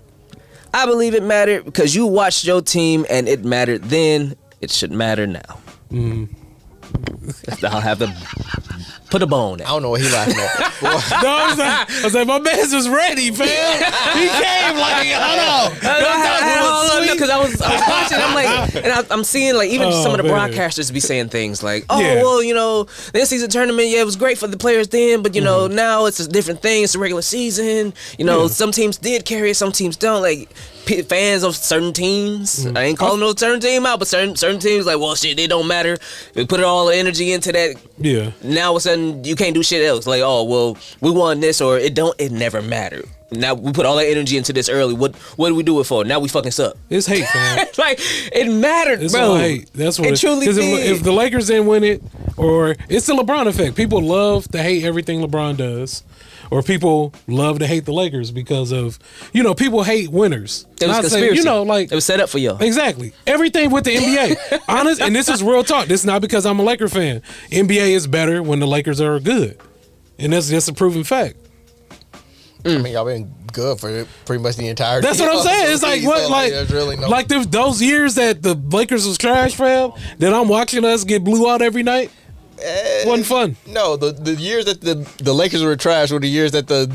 I believe it mattered because you watched your team and it mattered then. It should matter now. Mm-hmm. I'll have to put a bone in I out. don't know what he laughing at. No, I was like, I was like, my man's was ready, fam. He came like, hold on. because I was, I was watching. I'm like, and I, I'm seeing like even Oh, some of the man. broadcasters be saying things like, "Oh, Yeah. well, you know, this season tournament, yeah, it was great for the players then, but you know, Mm-hmm. now it's a different thing. It's a regular season. You know, Yeah. some teams did carry it, some teams don't. Like p- fans of certain teams, Mm-hmm. I ain't calling no certain team out, but certain certain teams like, well, shit, they don't matter. We put all the energy into that Yeah. now all of a sudden you can't do shit else. Like, oh well, we won this or it don't. It never mattered. Now we put all that energy into this early. What what do we do it for? Now we fucking suck. It's hate, fam. like it mattered, It's bro. hate. That's what It it, truly if, did. if the Lakers didn't win it, or it's the LeBron effect. People love to hate everything LeBron does, or people love to hate the Lakers because of you know people hate winners. It was Not saying- conspiracy. you know, like it was set up for y'all. Exactly. Everything with the NBA. Honest, and this is real talk. This is not because I'm a Laker fan. NBA is better when the Lakers are good. And that's just a proven fact. I mean, y'all been good for pretty much the entire. That's what I'm saying. It's like what So, like there's really no like the, those years that the Lakers was trash fam, that I'm watching us get blew out every night. Eh, Wasn't fun. No, the the years that the the Lakers were trash were the years that the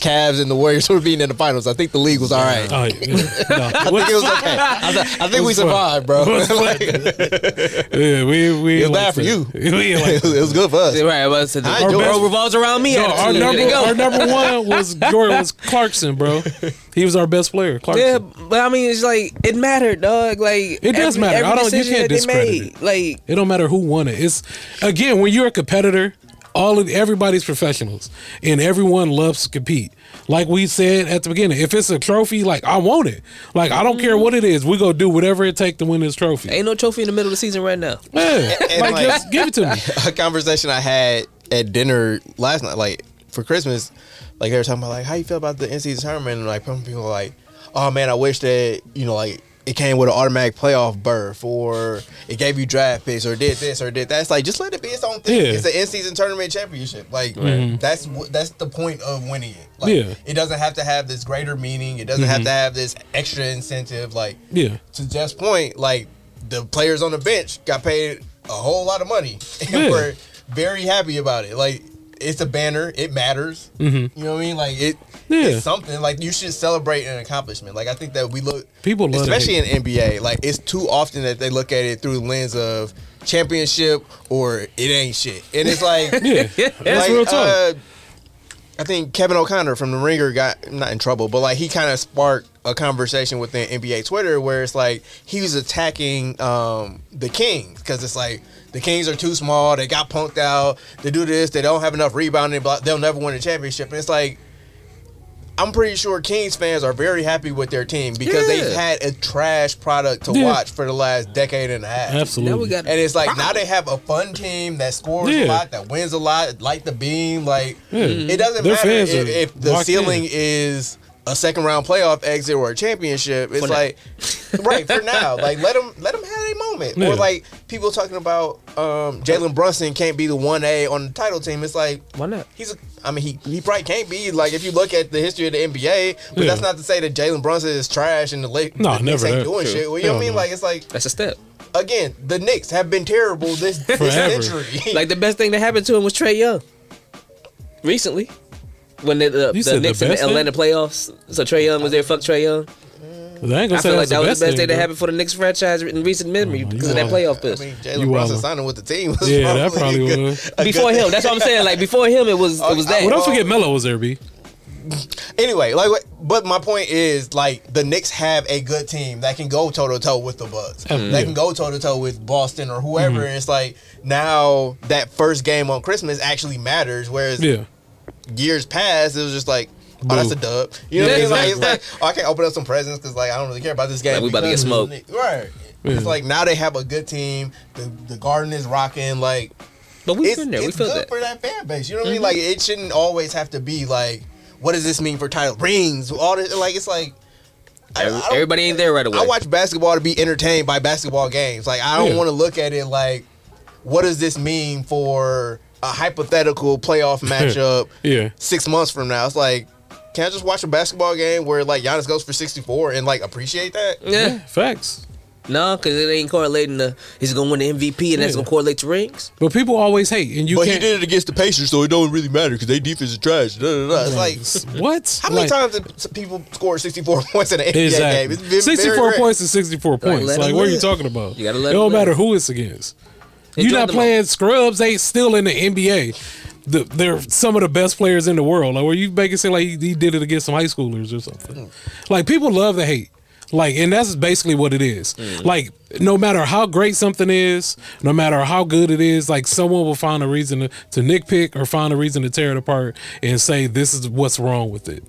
Cavs and the Warriors were being in the finals. I think the league was all right. Oh, yeah. No. I think it was okay. I, th- I think we was fun. survived, bro. It was. Like, yeah, we we It was bad for that. you. We it was good for us. Right, well, so the our enjoy world it. revolves around me. No, our number our number one was Jordan was Clarkson, bro. He was our best player. Clarkson. Yeah, but I mean, it's like it mattered, dog. Like It does matter. I don't- you can't discredit made, it. Like It don't matter who won it. It's again when you're a competitor, all of everybody's professionals and everyone loves to compete. Like we said at the beginning, if it's a trophy, like I want it. Like I don't care mm-hmm. what it is, we go do whatever it takes to win this trophy. ain't no trophy in the middle of the season right now. Yeah, and like, like- just give it to me. a conversation I had at dinner last night, like for Christmas, like they were talking about like how you feel about the in season tournament, and like some people were like, oh man, I wish that you know like it came with an automatic playoff berth, or it gave you draft picks, or did this or did that. It's like just let it be its own thing. Yeah. It's an in season tournament championship. Like mm-hmm. that's wh- that's the point of winning it. Like, Yeah. it doesn't have to have this greater meaning. It doesn't have mm-hmm. to have this extra incentive. Like Yeah. to Jeff's point, like the players on the bench got paid a whole lot of money and Yeah. we're very happy about it. Like it's a banner, it matters. You know what I mean? Like it, Mm-hmm. Yeah. it's something. Like you should celebrate an accomplishment. Like I think that we look People especially in NBA. Like it's too often that they look at it through the lens of championship or it ain't shit, and it's like Yeah, that's real talk. uh, I think Kevin O'Connor from the Ringer got not in trouble, but like he kind of sparked a conversation within NBA Twitter where it's like he was attacking um, the Kings because it's like the Kings are too small, they got punked out, they do this, they don't have enough rebounding, they'll never win a championship, and it's like. I'm pretty sure Kings fans are very happy with their team because they've had a trash product to Yeah. watch for the last decade and a half. Absolutely. Now we And it's like now they have a fun team that scores Yeah. a lot, that wins a lot, like the beam. Like Yeah. it doesn't Their matter if, if the ceiling in. is a second round playoff exit or a championship. It's like right for now. Like let them let them have a moment. Yeah. Or like people talking about um, Jalen Brunson can't be the one A on the title team. It's like Why not? He's a, I mean, he, he probably can't be like if you look at the history of the NBA, but Yeah. that's not to say that Jalen Brunson is trash and the Lakers No, the never ain't doing True. shit. Well, you know what I Hell mean? no. Like it's like That's a step. again, the Knicks have been terrible this, this century. Like the best thing that happened to him was Trae Young. Recently, when the, the, You the said the Knicks in the best thing? Atlanta playoffs, so Trae Young was there. Fuck Trae Young. I ain't gonna I say feel like that's that was the best thing that though. happened for the Knicks franchise in recent memory Oh, because of that wild. playoff I push. mean, You Jalen Brunson signing with the team was Yeah, that probably probably good- was. Before him, that's what I'm saying. Like before him, it was it was that. Well, don't forget Melo was there, B. Anyway, like, but my point is, like, the Knicks have a good team that can go toe to toe with the Bucks. Mm-hmm. That can go toe to toe with Boston or whoever. And it's like now that first game on Christmas actually matters. Whereas Yeah. Years past, it was just like, oh, that's a dub. You know what I Yeah, mean? Like, it's like, oh, I can't open up some presents because like I don't really care about this game. Like, we about to get smoked. Right. It's like now they have a good team. The the Garden is rocking. Like but we've it's, been there. We feel good that. for that fan base. You know what I mean? Mm-hmm. Like it shouldn't always have to be like, what does this mean for title rings? All this, like it's like. I- Every- I don't- everybody ain't there right away. I watch basketball to be entertained by basketball games. Like I don't Yeah. want to look at it like, what does this mean for a hypothetical playoff matchup Yeah. six months from now? It's like, can I just watch a basketball game where like Giannis goes for sixty four and like appreciate that? Yeah, Facts. no, because it ain't correlating to he's gonna win the MVP and that's gonna correlate to rings. But people always hate, and you but he can't. did it against the Pacers, so it don't really matter because they defense is trash. Da, da, da. It's like. what? How many Like, times did people score 64 points in an NBA game? Exactly. It's been 64 rare. points is 64 points. let Like, what are you talking about? You gotta let It don't matter live. who it's against. You're not playing scrubs. They still in the NBA. The, they're some of the best players in the world. Like, where you make it seem like he, he did it against some high schoolers or something. Like, people love to hate. Like, and that's basically what it is. Like, no matter how great something is, no matter how good it is, like someone will find a reason to, to nitpick or find a reason to tear it apart and say this is what's wrong with it.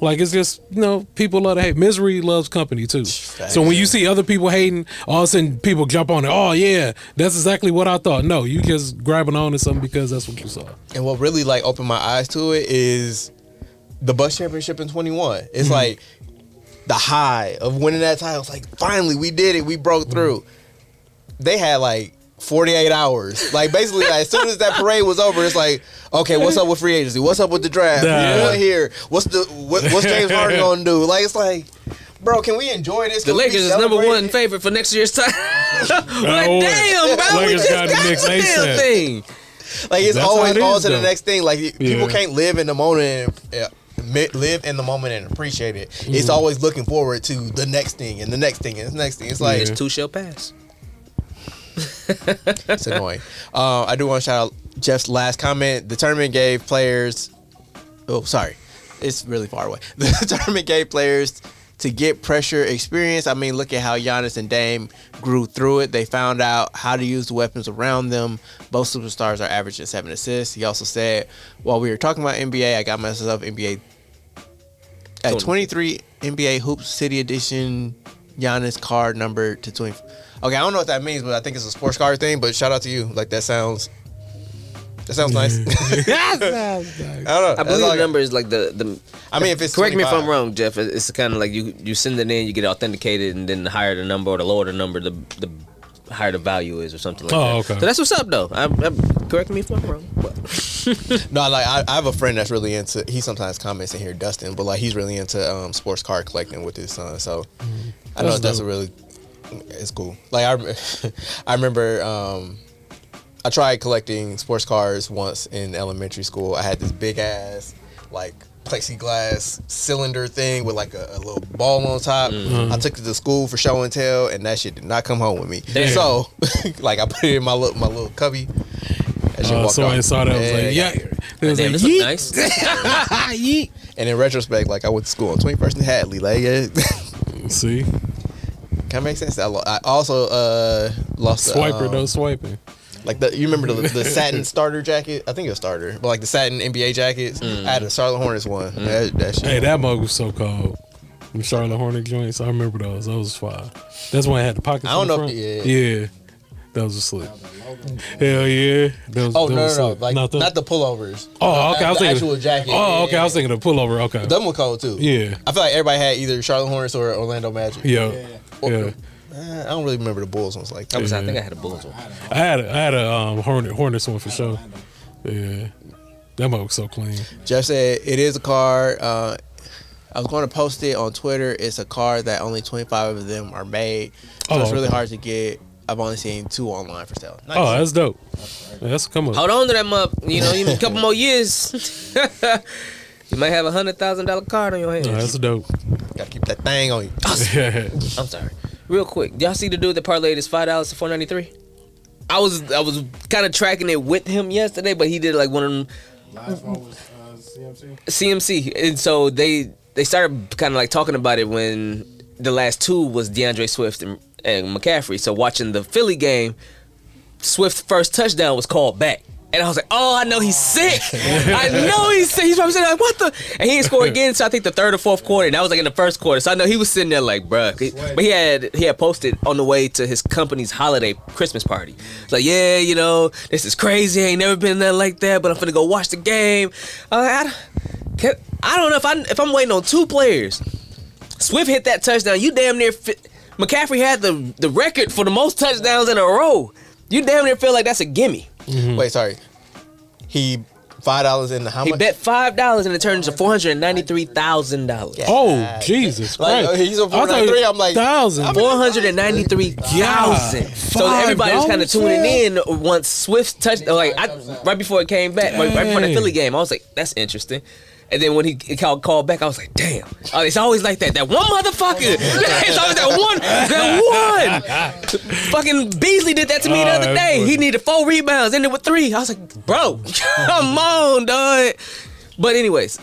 Like it's just you know people love to hate. Misery loves company too. So when you see other people hating, all of a sudden people jump on it. Oh yeah, that's exactly what I thought. No, you just grabbing on to something because that's what you saw. And what really like opened my eyes to it is the Bucks championship in 21. It's mm-hmm. like the high of winning that title. It's like finally we did it. We broke mm-hmm. through. They had like 48 hours. Like basically, like, as soon as that parade was over, it's like, okay, what's up with free agency? What's up with the draft? Nah. What here? What's the what, what's James Harden gonna do? Like it's like, bro, can we enjoy this? The Can we be Lakers is number one favorite for next year's title. like, Oh, damn, bro, we Lakers just got got, the Knicks the damn thing. Like it's That's always it on is, to the next thing. Like people can't live in the moment. And, yeah, live in the moment and appreciate it. Mm-hmm. It's always looking forward to the next thing and the next thing and the next thing. It's like Yeah. This two shall pass. It's annoying. Uh, I do want to shout out Jeff's last comment. The tournament gave players. Oh, sorry, it's really far away. The tournament gave players to get pressure experience. I mean, look at how Giannis and Dame grew through it. They found out how to use the weapons around them. Both superstars are averaging seven assists. He also said, while we were talking about NBA, I got myself NBA at 23 NBA Hoops City Edition Giannis card number to 20. Okay, I don't know what that means, but I think it's a sports car thing. But shout out to you. Like that sounds. That sounds nice. I don't know. I believe the number is like the the. I mean, if it's correct me if I'm wrong, Jeff. It's kind of like you you send it in, you get authenticated, and then the higher the number or the lower the number, the the higher the value is, or something like Oh, that. okay. So that's what's up, though. I, I, correct me if I'm wrong. No, like I, I have a friend that's really into. He sometimes comments in here, Dustin, but like he's really into um, sports car collecting with his son. So I don't know That's that's a really. It's cool. Like I, I remember. Um, I tried collecting sports cars once in elementary school. I had this big ass like plexiglass cylinder thing with like a, a little ball on top. I took it to school for show and tell, and that shit did not come home with me. Damn. So, like, I put it in my little my little cubby. That shit Uh, walked somebody off. saw that was like, yeah. yeah. It was damn, like, this look yeet. nice. yeet. And in retrospect, like I went to school on 21st and Hadley. Like, yeah, See, kind of makes sense. I, lo- I also uh, lost the, swiper um, though, swiping. Like the you remember the, the satin starter jacket? I think it was starter, but like the satin NBA jackets. I had a Charlotte Hornets one. That, that shit. Hey, that mug was so cold. The Charlotte Hornet joints, I remember those. Those was fire. That's when I had the pockets. I don't in the know front. if- yeah. That was a slip. Hell yeah. That was, oh that no, was no, no! slip. Like Not not the, the, pullovers. oh, okay. I was thinking actual jacket. Oh, okay. I was thinking the pullover. Okay. Them were cold too. Yeah. I feel like everybody had either Charlotte Hornets or Orlando Magic. Yeah. Or- Yeah. Uh, I don't really remember the Bulls ones like I, that. was, I think I had a Bulls one. I had a, I had a um, Hornet Hornets one for sure. Yeah. That mug was so clean. Jeff said it is a card. Uh, I was going to post it on Twitter. It's a card that only 25 of them are made. So Oh, it's really okay. hard to get. I've only seen two online for sale. Nice. Oh, that's dope. Yeah, that's a come up. Hold on to that mug. You know, you- a couple more years. you might have a hundred thousand dollar card on your hands. Oh, that's dope. Gotta keep that thing on you. I'm sorry. Real quick, y'all see the dude that parlayed his five dollars to four ninety three? I was I was kind of tracking it with him yesterday, but he did like one of them Last one was uh, CMC. CMC, and so they they started kind of like talking about it when the last two was D'Andre Swift and, and McCaffrey. So watching the Philly game, Swift's first touchdown was called back. And I was like, oh, I know he's sick. I know he's sick. He's probably saying like, what the? And he didn't score again. So I think the third or fourth quarter. And that was like in the first quarter. So I know he was sitting there like, bruh. But he had he had posted on the way to his company's holiday Christmas party. It's like, yeah, you know, this is crazy. I ain't never been there like that. But I'm finna go watch the game. Uh, I, like, I, can, I don't know if I if I'm waiting on two players. Swift hit that touchdown. You damn near fit. McCaffrey had the the record for the most touchdowns in a row. You damn near feel like that's a gimme. Wait, sorry. He five dollars in the how He much? He bet five dollars and it turned into four hundred ninety three thousand dollars. Oh, Jesus Like, Christ. uh, he's on I thought 493, I'm like, thousand. Four hundred and ninety three thousand. So everybody was kind of $5 tuning in once Swift touched. Like I, right before it came back, right, right before the Philly game, I was like, "That's interesting." And then when he called, called back, I was like, "Damn!" Oh, it's always like that. That one motherfucker. it's always that one. That one. Fucking Beasley did that to me the Oh, other day. He needed four rebounds, ended with three. I was like, "Bro, come on, dog." But anyways,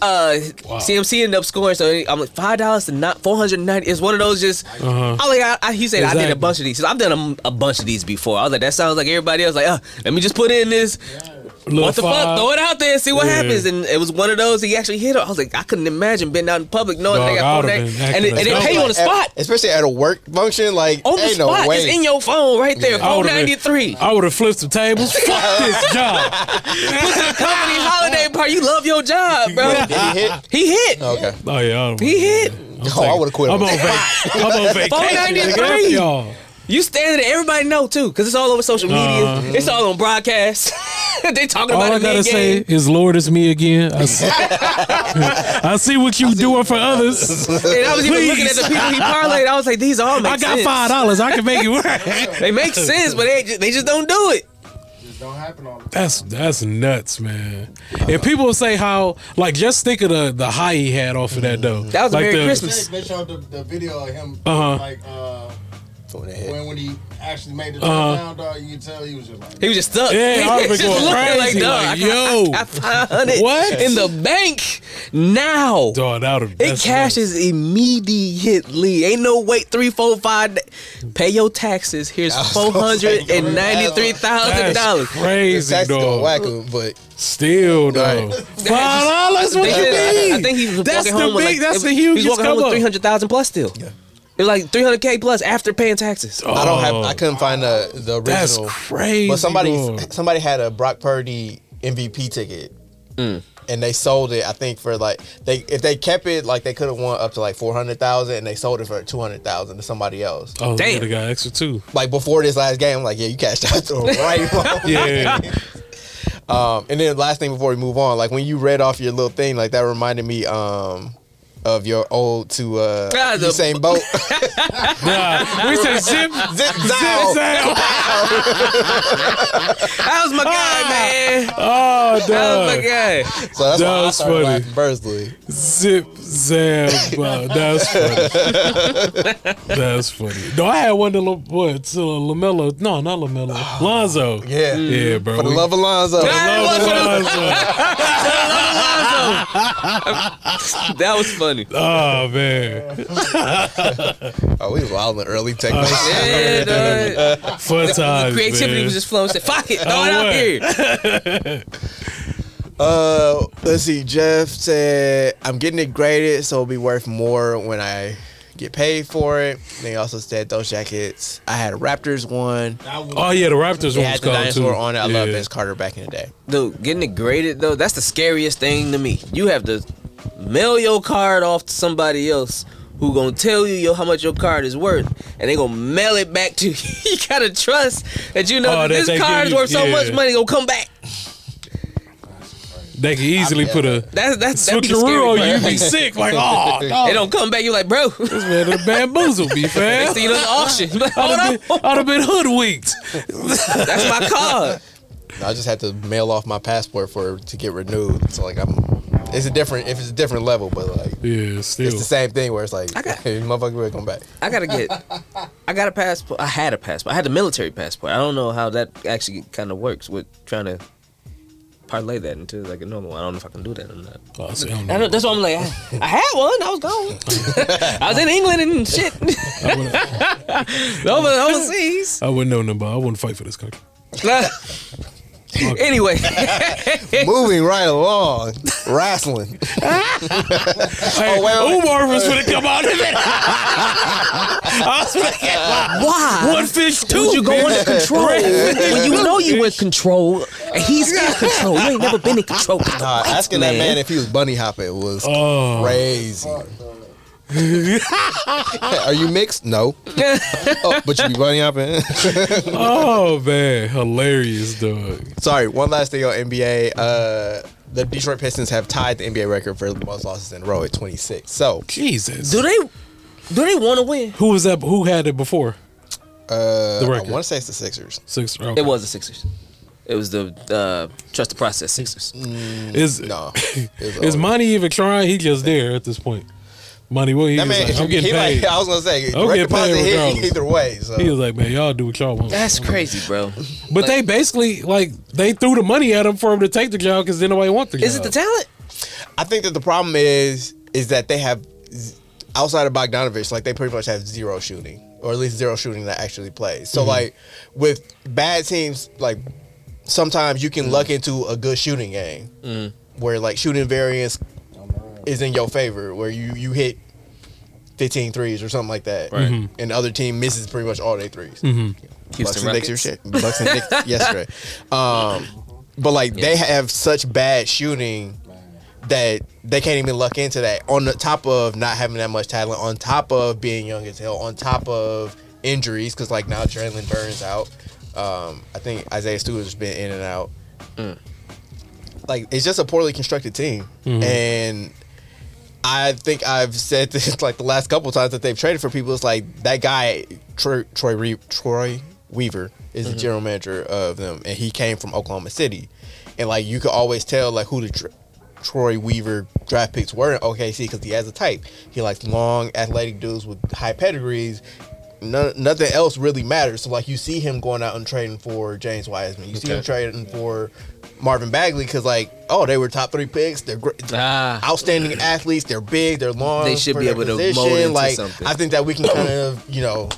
uh, CMC ended up scoring. So I'm like five dollars to not four hundred ninety. It's one of those just. Uh-huh. I like. I, I, he said I did a bunch of these. So I've done a, a bunch of these before. I was like, that sounds like everybody else. Like, uh, let me just put in this Little what the fuck? Throw it out there and see what Yeah. happens. And it was one of those. He actually hit it. I was like, I couldn't imagine being out in public knowing Dog, they got phone would've name. been acting and, it- a and they pay you on the spot. at- especially at a work function. Like, On the ain't spot, no way. it's in your phone right there. I Phone ninety three. I would have flipped some tables. Fuck this job. Company holiday party. You love your job, bro. Did he hit? He hit. Oh, okay. Oh yeah, I He hit. Oh, I would have quit. I'm on on, that. vac- I'm on vacation. 493. nigga. F y'all. You standing there, everybody know too, because it's all over social media. Uh-huh. It's all on broadcast. they talking All about All I gotta say game. is, Lord, it's me again. I see, I see what you doing for others. And I was even looking at the people he parlayed. I was like, these all make I got sense. five dollars. I can make it work. They make sense, but they just, they just don't do it. Just don't happen all the time. That's that's nuts, man. And people say how like just think of the the high he had off of that though. That was a like Merry the, Christmas. They, they showed the, the video of him Uh-huh. like uh, When it hit. when when he actually made the Uh-huh. touchdown, dog. You can tell he was just like He was just stuck. Yeah, he I was was just going looking crazy, "Dog, like, I got- yo." I got 500 What? in the bank now. Dog, that would've- It that's cashes immediately. Ain't no wait three, four, five. da- Pay your taxes. Here's I was four gonna say, hundred and ninety-three thousand That's dollars. Crazy, tax gonna dog. whack but Still, though. Right. Five dollars? What They you mean? I think he was That's walking the home with big. like, that's the He was hugest walking home come with up. three hundred thousand plus still. Yeah. It was like three hundred k plus after paying taxes. I don't have. I couldn't find the the That's original. crazy. But somebody dog. somebody had a Brock Purdy MVP ticket. Mm. And they sold it, I think, for like they if they kept it, like they could have won up to like four hundred thousand, and they sold it for two hundred thousand to somebody else. Oh, Damn. they got extra too. Like before this last game, I'm like, yeah, you cashed out the right. Yeah. Um, and then last thing before we move on, like when you read off your little thing, like that reminded me um of your old to uh Ah, the- Usain Bolt. Nah, we say zip, Zip zip, zow. That was my guy, man. Oh, That was my guy. So that's why I started funny. laughing personally. Zip, zap. Wow, that's funny. that's funny. No, I had one to La- what? To Lamelo. No, not Lamelo. Lonzo. Yeah. Yeah, bro. For the We- love of Lonzo. Ah, Love it was Lonzo. That was funny. Oh man, Oh, we was wild in the early tech. Yeah, dog. fun times. Creativity man. was just flowing. Said, "Fuck it, throw Oh, it out here." Uh, let's see. Jeff said, "I'm getting it graded, so it'll be worth more when I get paid for it." They also said, "Those jackets. I had a Raptors one. that was Oh yeah, the Raptors It one had was the called dinosaur too. on it. I love Yeah. Vince Carter back in the day. Dude, getting it graded though, that's the scariest thing to me. You have to mail your card off to somebody else who gonna tell you yo, how much your card is worth, and they gonna mail it back to you. you gotta trust that you know Oh, that that this card is you- worth so yeah. much money gonna come back. They could easily put a That's that's that'd be the scary switcheroo. part. You be sick. Like oh, They don't come back. You like, bro. This man done bamboozled me, fam. See you at the auction. You like, I'd have been, I'd have been hoodwinked. that's my card. I just had to mail off my passport for to get renewed. So like I'm, it's a different if it's a different level, but like Yeah, still. it's the same thing where it's like, I got- hey, motherfucker, will come back. I gotta get. I got a passport. I had a passport. I had a military passport. I don't know how that actually kind of works with trying to parlay that into like a normal. one. I don't know if I can do that or not. Oh, see, I don't I don't, that's why I'm like, I, I had one. I was gone. I was in England and shit. Over overseas. I wouldn't know nothing about. I wouldn't fight for this country. Anyway, Moving right along, wrestling. Hey, oh, wait, wait. Umar was gonna come out of it. I was gonna get why? one fish too. Would you go into control when you know you in control and he's in control? You ain't never been in control. Nah, asking that man if he was bunny hopping was Oh. crazy. Are you mixed? No. Oh, but you be bunny hopping. Oh man, hilarious, dog. Sorry, one last thing on NBA. Uh, the Detroit Pistons have tied the NBA record for the most losses in a row at 26. So, Jesus. Do they? Do they want to win? Who was that? Who had it before? uh, The I record. want to say it's the Sixers. Six. Okay. It was the Sixers. It was the uh, trust the process Sixers. Is No. It's is over. Monty even trying? He just there at this point. Monty, what he That man, like, I'm getting he paid. like, I was gonna say, I'm record getting paid deposit hit either way. So he was like, man, y'all do what y'all want. That's crazy, bro. But they basically like they threw the money at him for him to take the job because then nobody want the job. Is it the talent? I think that the problem is is that they have outside of Bogdanovich, like they pretty much have zero shooting, or at least zero shooting that actually plays. So Mm-hmm. like with bad teams, like sometimes you can luck into a good shooting game where like shooting variance is in your favor, where you you hit 15 threes or something like that, Right. and the other team misses pretty much all their 3s Houston Bucks and Knicks your shit. Bucks and Knicks yesterday. Um, but like they have such bad shooting that they can't even luck into that. On the top of not having that much talent, on top of being young as hell, on top of injuries, because like now Jalen Burns out. Um, I think Isaiah Stewart's been in and out. Like it's just a poorly constructed team, and I think I've said this like the last couple times that they've traded for people. It's like that guy Troy Troy, Re- Troy Weaver is the mm-hmm. general manager of them, and he came from Oklahoma City, and like you could always tell like who the tr- Troy Weaver draft picks were in OKC because he has a type. He likes long, athletic dudes with high pedigrees. None, nothing else really matters. So like you see him going out and trading for James Wiseman. You see him trading for Marvin Bagley because like oh they were top three picks. They're great Ah, outstanding athletes. They're big. They're long. They should be their able to position. mold into like, something. I think that we can kind of, you know,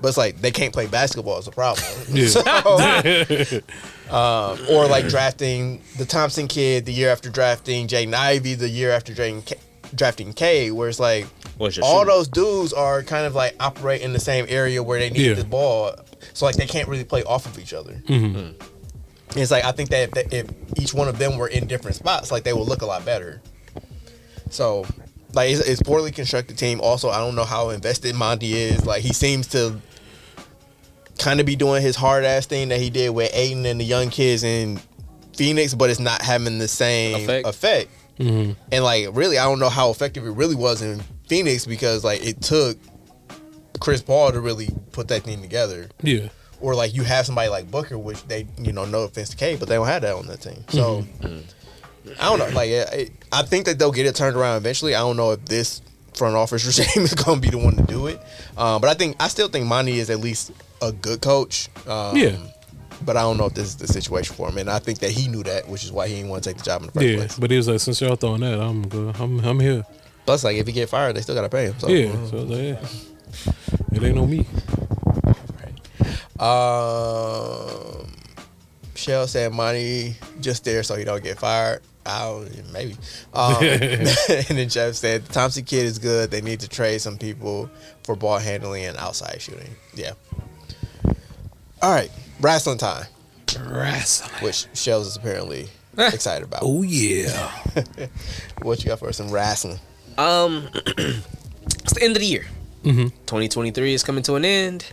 but it's like they can't play basketball is a problem. So, um, or like drafting the Thompson kid the year after drafting Jaden Ivey the year after drafting K, drafting K, where it's like all shooting? those dudes are kind of like operate in the same area where they need Yeah. the ball, so like they can't really play off of each other. Mm-hmm. It's like I think that if, if each one of them were in different spots, like they would look a lot better. So, like it's, it's poorly constructed team. Also, I don't know how invested Monty is. Like he seems to kind of be doing his hard ass thing that he did with Ayton and the young kids in Phoenix, but it's not having the same Effect. effect. Mm-hmm. And like really, I don't know how effective it really was in Phoenix because like it took Chris Paul to really put that thing together. Yeah. Or like you have somebody like Booker, which they you know no offense to K, but they don't have that on that team. So I don't know. Like I, I think that they'll get it turned around eventually. I don't know if this front office regime is going to be the one to do it. Um, but I think I still think Monty is at least a good coach. Um, Yeah. But I don't know if this is the situation for him, and I think that he knew that, which is why he didn't want to take the job in the first Yeah. place. But he was like, since y'all throwing that, I'm good. I'm I'm here. Plus, like if he get fired, they still got to pay him. So. Yeah. So like, yeah. It ain't no me. Um, Shell said Monty just there so he don't get fired. I don't maybe. Um, and then Jeff said the Thompson kid is good. They need to trade some people for ball handling and outside shooting. Yeah. All right, wrestling time, Wrestling. which Shells is apparently excited about. Oh yeah. What you got for us in wrestling? Um, it's the end of the year. Mm-hmm. 2023 is coming to an end.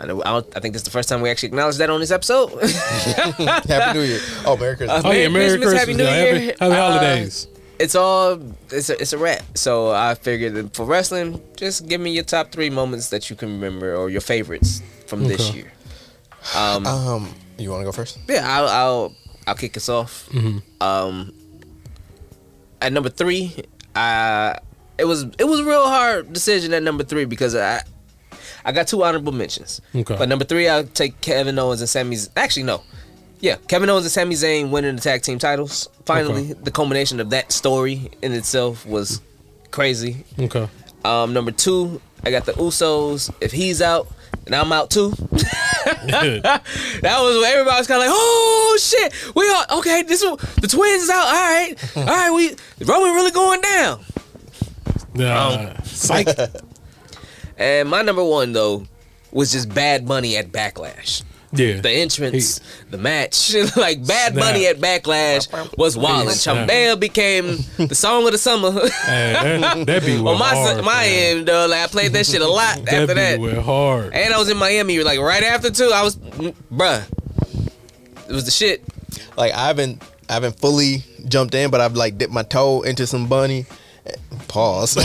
I know. I, don't, I think this is the first time we actually acknowledge that on this episode. Happy New Year. Oh, Merry Christmas. Oh yeah. Merry Merry Christmas, Christmas. Happy New yeah, Year. Happy, happy Uh, holidays. it's all. It's a, it's a wrap. So I figured that for wrestling, just give me your top three moments that you can remember or your favorites from this year. Um, um, you want to go first? yeah, I'll I'll, I'll kick us off. Um, at number three, I it was it was a real hard decision at number three because I I got two honorable mentions. Okay. But number three, I'll take Kevin Owens and Sami. Z- Actually, no. Yeah, Kevin Owens and Sami Zayn winning the tag team titles. Finally, the culmination of that story in itself was crazy. Okay. Um, number two, I got the Usos. If he's out, and I'm out too. That was when everybody was kind of like, "Oh shit, we are okay." This one, the twins is out. All right, all right. We Roman really going down. Uh, psych. And my number one though was just Bad Bunny at Backlash. Yeah. The entrance, the match, like Bad Snap. Money at Backlash was wild. And Snap. Became the song of the summer. Hey, that, that be wild. On my hard, my man. end, though, like I played that shit a lot That after be that. went hard. And I was in Miami, like right after too. I was, bruh, it was the shit. like I haven't I haven't fully jumped in, but I've like dipped my toe into some bunny. Pause.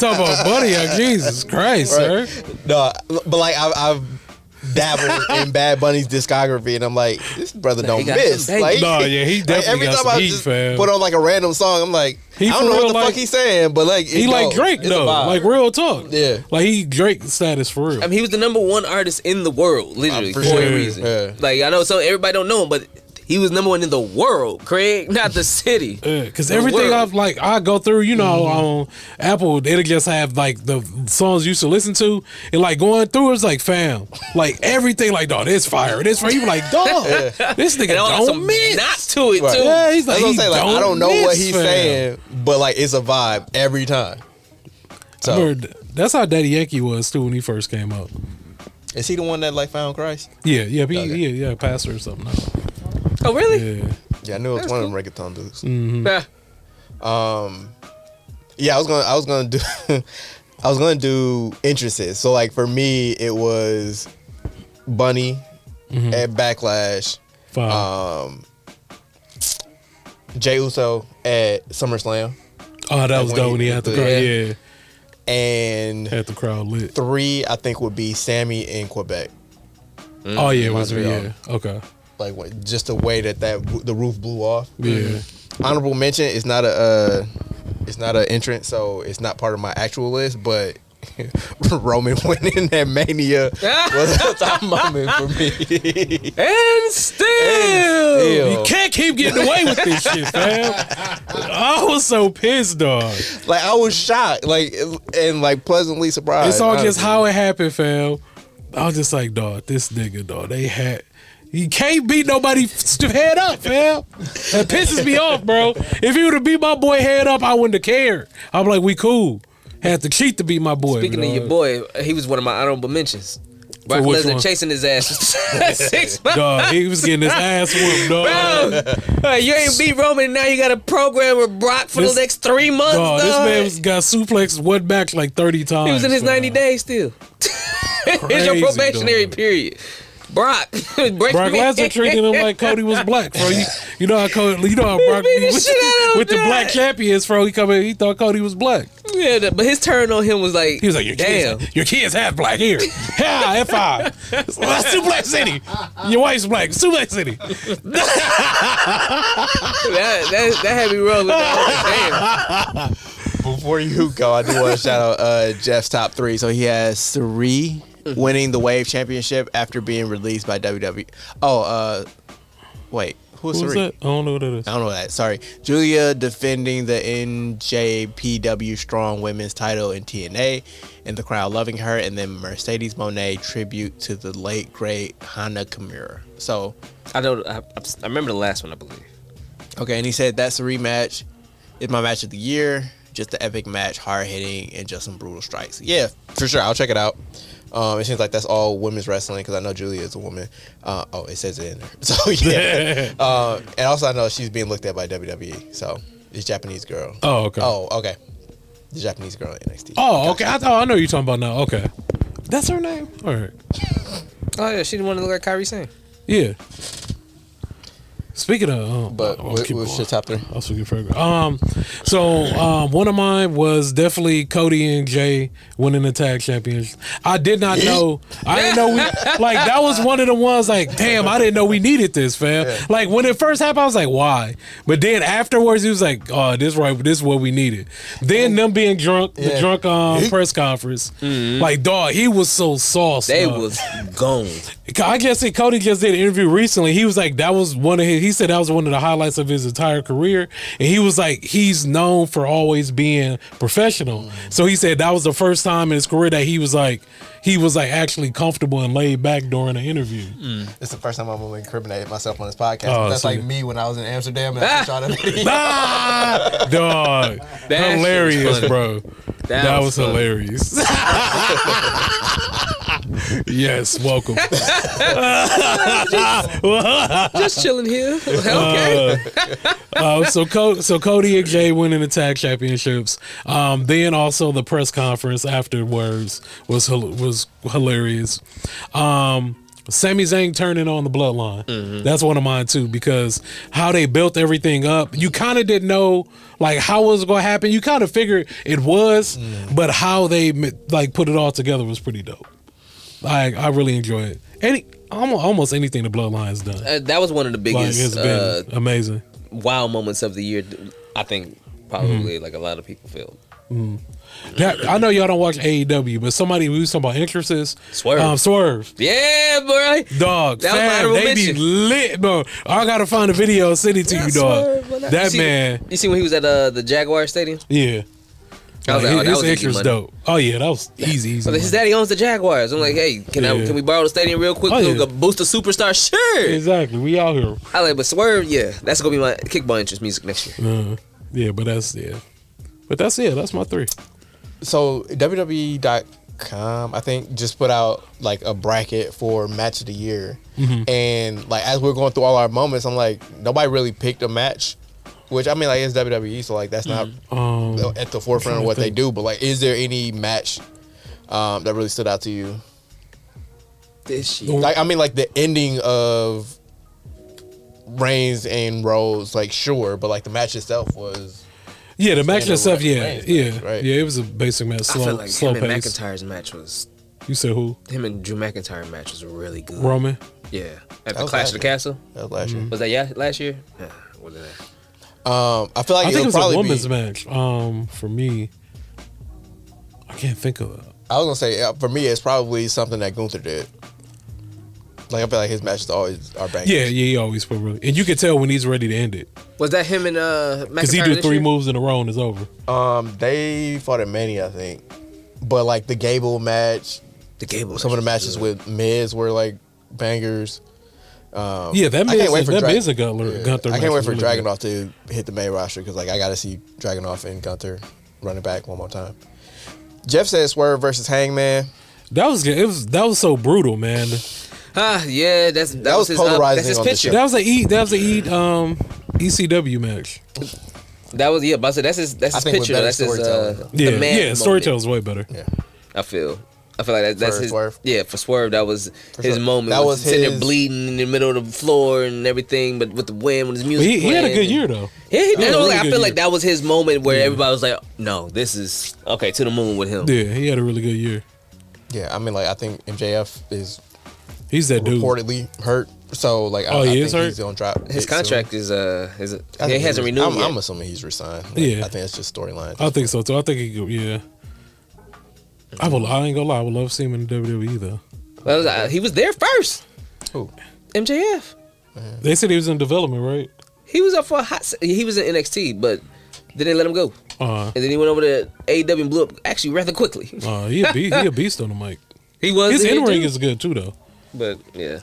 Talk about buddy, like, Jesus Christ, Right. sir. no, but like I've, I've dabbled in Bad Bunny's discography, and I'm like, this brother don't he got miss. some bangers. Like, No, yeah, he like, definitely every got time some I heat, just fam. put on like a random song, I'm like, He I don't for know real what the like- fuck he's saying, but like, He like go. Drake It's though, like real talk. Yeah. like he Drake status for real. I mean, he was the number one artist in the world, literally, Uh, for for, sure. a reason. Yeah. Like I know, so everybody don't know him, but He was number one in the world, Craig, not the city. Because The everything. I've like, I go through, you know, Mm-hmm. on Apple, it'll just have like the songs you used to listen to, and like going through, it's like, fam, like everything, like, dog, this fire, this fire. You like, dog, this nigga don't some miss. not to it Right. too. Yeah, he's like, he saying. Like, don't I don't know what he's fam. saying, but like it's a vibe every time. So heard- that's how Daddy Yankee was too when he first came up. is he the one that like found Christ? Yeah, yeah, he, Okay. yeah, yeah, pastor or something. Oh, really? Yeah, Yeah, I knew it was That's one of them reggaeton dudes. Nah. Um, yeah, I was gonna, I was gonna do, I was gonna do interests. So like for me, it was Bunny at Backlash, five. um, Jay Uso at SummerSlam, oh, that was when dope he when he had the the- crowd. Yeah, and had the crowd lit. three I think would be Sami in Quebec. Oh yeah, it was Montreal. yeah. Okay, Like what, just the way that that the roof blew off. yeah. Honorable mention is not a, uh, it's not an entrance, so it's not part of my actual list, but. Roman winning that Mania was a top moment for me. And still, still. You can't keep getting away with this shit, fam. I was so pissed, dog. like I was shocked, like and like pleasantly surprised. It's all just how it happened, fam. I was just like, dog, this nigga, dog, they had. You can't beat nobody head up, fam. That pisses me off, bro. If he would have beat my boy head up, I wouldn't have cared. I'm like, we cool. Had to cheat to beat my boy. Speaking of your boy, he was one of my honorable mentions. Brock Lesnar one? chasing his ass for six months. dog, he was getting his ass whooped, dog. Bro, you ain't beat Roman, and now you got a program with Brock for This- the next three months. Dog, this man was got suplexed one back like 30 times. he was in his fam. 90 days still. it's your probationary dog. period. Brock, break Brock me- Lesnar treating him like Cody was black, bro. You, you know how Cody, you know how Brock Beat the with, shit with the black champions, bro. He come in, he thought Cody was black. Yeah, but his turn on him was like, He was like, "Your damn. kids, your kids half black here. Yeah, F five. That's Suplex City. Your wife's black. Suplex City. that, that, that had me rolling. Damn. Before you go, I do want to shout out uh, Jeff's top three. So he has three winning the Wave Championship after being released by WWE. Oh, uh, wait, who's Who's that? I don't know what that is. I don't know that. Sorry, Giulia defending the NJPW Strong Women's title in TNA, and the crowd loving her, and then Mercedes Moné tribute to the late great Hana Kimura. So I know. I, I remember the last one, I believe. Okay, and he said that's a rematch. It's my match of the year. Just an epic match, hard hitting, and just some brutal strikes. Yeah, for sure. I'll check it out. Um, it seems like that's all women's wrestling because I know Giulia is a woman. Uh, oh, it says it in there. So yeah. uh, and also I know she's being looked at by WWE. So this Japanese girl. Oh, okay. Oh, okay. The Japanese girl in NXT. Oh, okay. I, oh, I know you're talking about now. Okay. That's her name? All right. Oh yeah, she didn't want to look like Kairi Sane. Yeah. Speaking of, um, But I'll what, keep what's going. your top three? I'll speak further. Um, so um, one of mine was definitely Cody and Jay winning the tag champions. I did not know. I didn't know we like that was one of the ones. Like, damn, I didn't know we needed this, fam. Like when it first happened, I was like, why? But then afterwards, he was like, oh, this right, this is what we needed. Then them being drunk, the drunk um, press conference, like dog, he was so sauce. They dog. was gone. I guess that Cody just did an interview recently. He was like, that was one of his, he said that was one of the highlights of his entire career. And he was like, he's known for always being professional. So he said that was the first time in his career that he was like, he was like actually comfortable and laid back during an interview. It's the first time I'm gonna incriminate myself on this podcast. Oh, That's so like you- me when I was in Amsterdam and I shot a video. Ah, dog. That hilarious, bro. That That, was was, hilarious. yes, welcome. Just chilling here. okay. Uh, so Co- so Cody and Jay winning the tag championships. Um, then also the press conference afterwards was was hilarious. Um, Sami Zayn turning on the bloodline. That's one of mine too because how they built everything up. You kind of didn't know like how was it was going to happen. You kind of figured it was, but how they like put it all together was pretty dope. I I really enjoy it. Any almost, almost anything the bloodline's done. Uh, that was one of the Like it's biggest been uh, amazing. wow moments of the year. I think probably like a lot of people feel. That, I know y'all don't watch AEW, but somebody who was talking about entrances, Swerve. um, Swerve, Yeah, boy. dog, That fam, they be lit, bro. I gotta find a video and send it to Yeah, you, dog. Swerve. That You see- man, You see when he was at uh, the Jaguar Stadium? yeah. I Like, like, oh, that his was easy dope. Oh yeah, that was easy, easy. So his daddy owns the Jaguars. I'm like, hey, can I can we borrow the stadium real quick? Oh, yeah. boost a superstar? Sure. Exactly, we out here. I like, but Swerve, yeah, that's gonna be my kickball interest music next year. Uh, yeah, but that's yeah, but that's it. That's my three. So WWE.com, I think, just put out like a bracket for match of the year, and like as we're going through all our moments, I'm like, nobody really picked a match. Which I mean, like it's WWE, so like that's not Um, at the forefront of what they do. But like, is there any match um, that really stood out to you? This year. Like, I mean, like the ending of Reigns and Rhodes, like sure, but like the match itself was yeah, the match Standard itself, yeah, Reigns yeah, match, right? yeah. It was a basic match, I slow, feel like slow him and. McIntyre's match was You said who? him and Drew McIntyre match was really good. Roman. Yeah, at the was Clash of the. Castle. that was last year. Was that yeah last year? Yeah, was it that? Um, I feel like I think it was a probably women's be, match. Um, for me, I can't think of it. I was gonna say uh, for me, it's probably something that Gunther did. Like I feel like his matches always are bangers. Yeah, yeah, he always put really, and you can tell when he's ready to end it Was that him and uh because he do this three year? moves in a row and it's over. Um, they fought at Mania, I think, but like the Gable match, The Gable. some of the matches with Miz were like bangers. Um, Yeah, that I can't Miz, wait for that Dra- Miz and Gunther. Yeah. Gunther I can't wait for really good. Dragunov to hit the main roster because like I got to see Dragunov and Gunther running back one more time. Jeff says Swerve versus Hangman. That was good. It was that was so brutal, man. Ah, yeah, that's that, That was, was his. Uh, that's his on the picture. show. That was a E. That was a E. Um, ECW match. That was yeah, but I said that's his. That's his picture. That's his. Uh. Yeah, the man yeah. moment, Storytelling's way better. Yeah, I feel. I feel like that, that's For his. Swerve? Yeah, for Swerve, that was his sure. moment. That was was sitting there bleeding in the middle of the floor and everything, but with the wind, with his music. he, he had a good year though. Yeah, he did. a really I good feel like that was his moment where everybody was like, "No, this is okay to the moon with him." Yeah, he had a really good year. yeah. I mean, like I think MJF is He's that dude. reportedly hurt, so like I, Oh, he I is think hurt? he's gonna drop. His it soon. contract is uh, is it? He hasn't renewed I'm, yet. I'm assuming he's resigned. Like, Yeah. I think it's just storyline. I think so too. I think he. Could, yeah. I will. I ain't gonna lie. I would love to see him in the WWE though. Well, uh, he was there first. Who? MJF. They said he was in development, right? He was up for a hot. se- He was in NXT, but then they let him go, Uh, and then he went over to AEW and blew up actually rather quickly. uh, he a beast. He a beast on the mic. He was His in in ring is good too though. But yeah,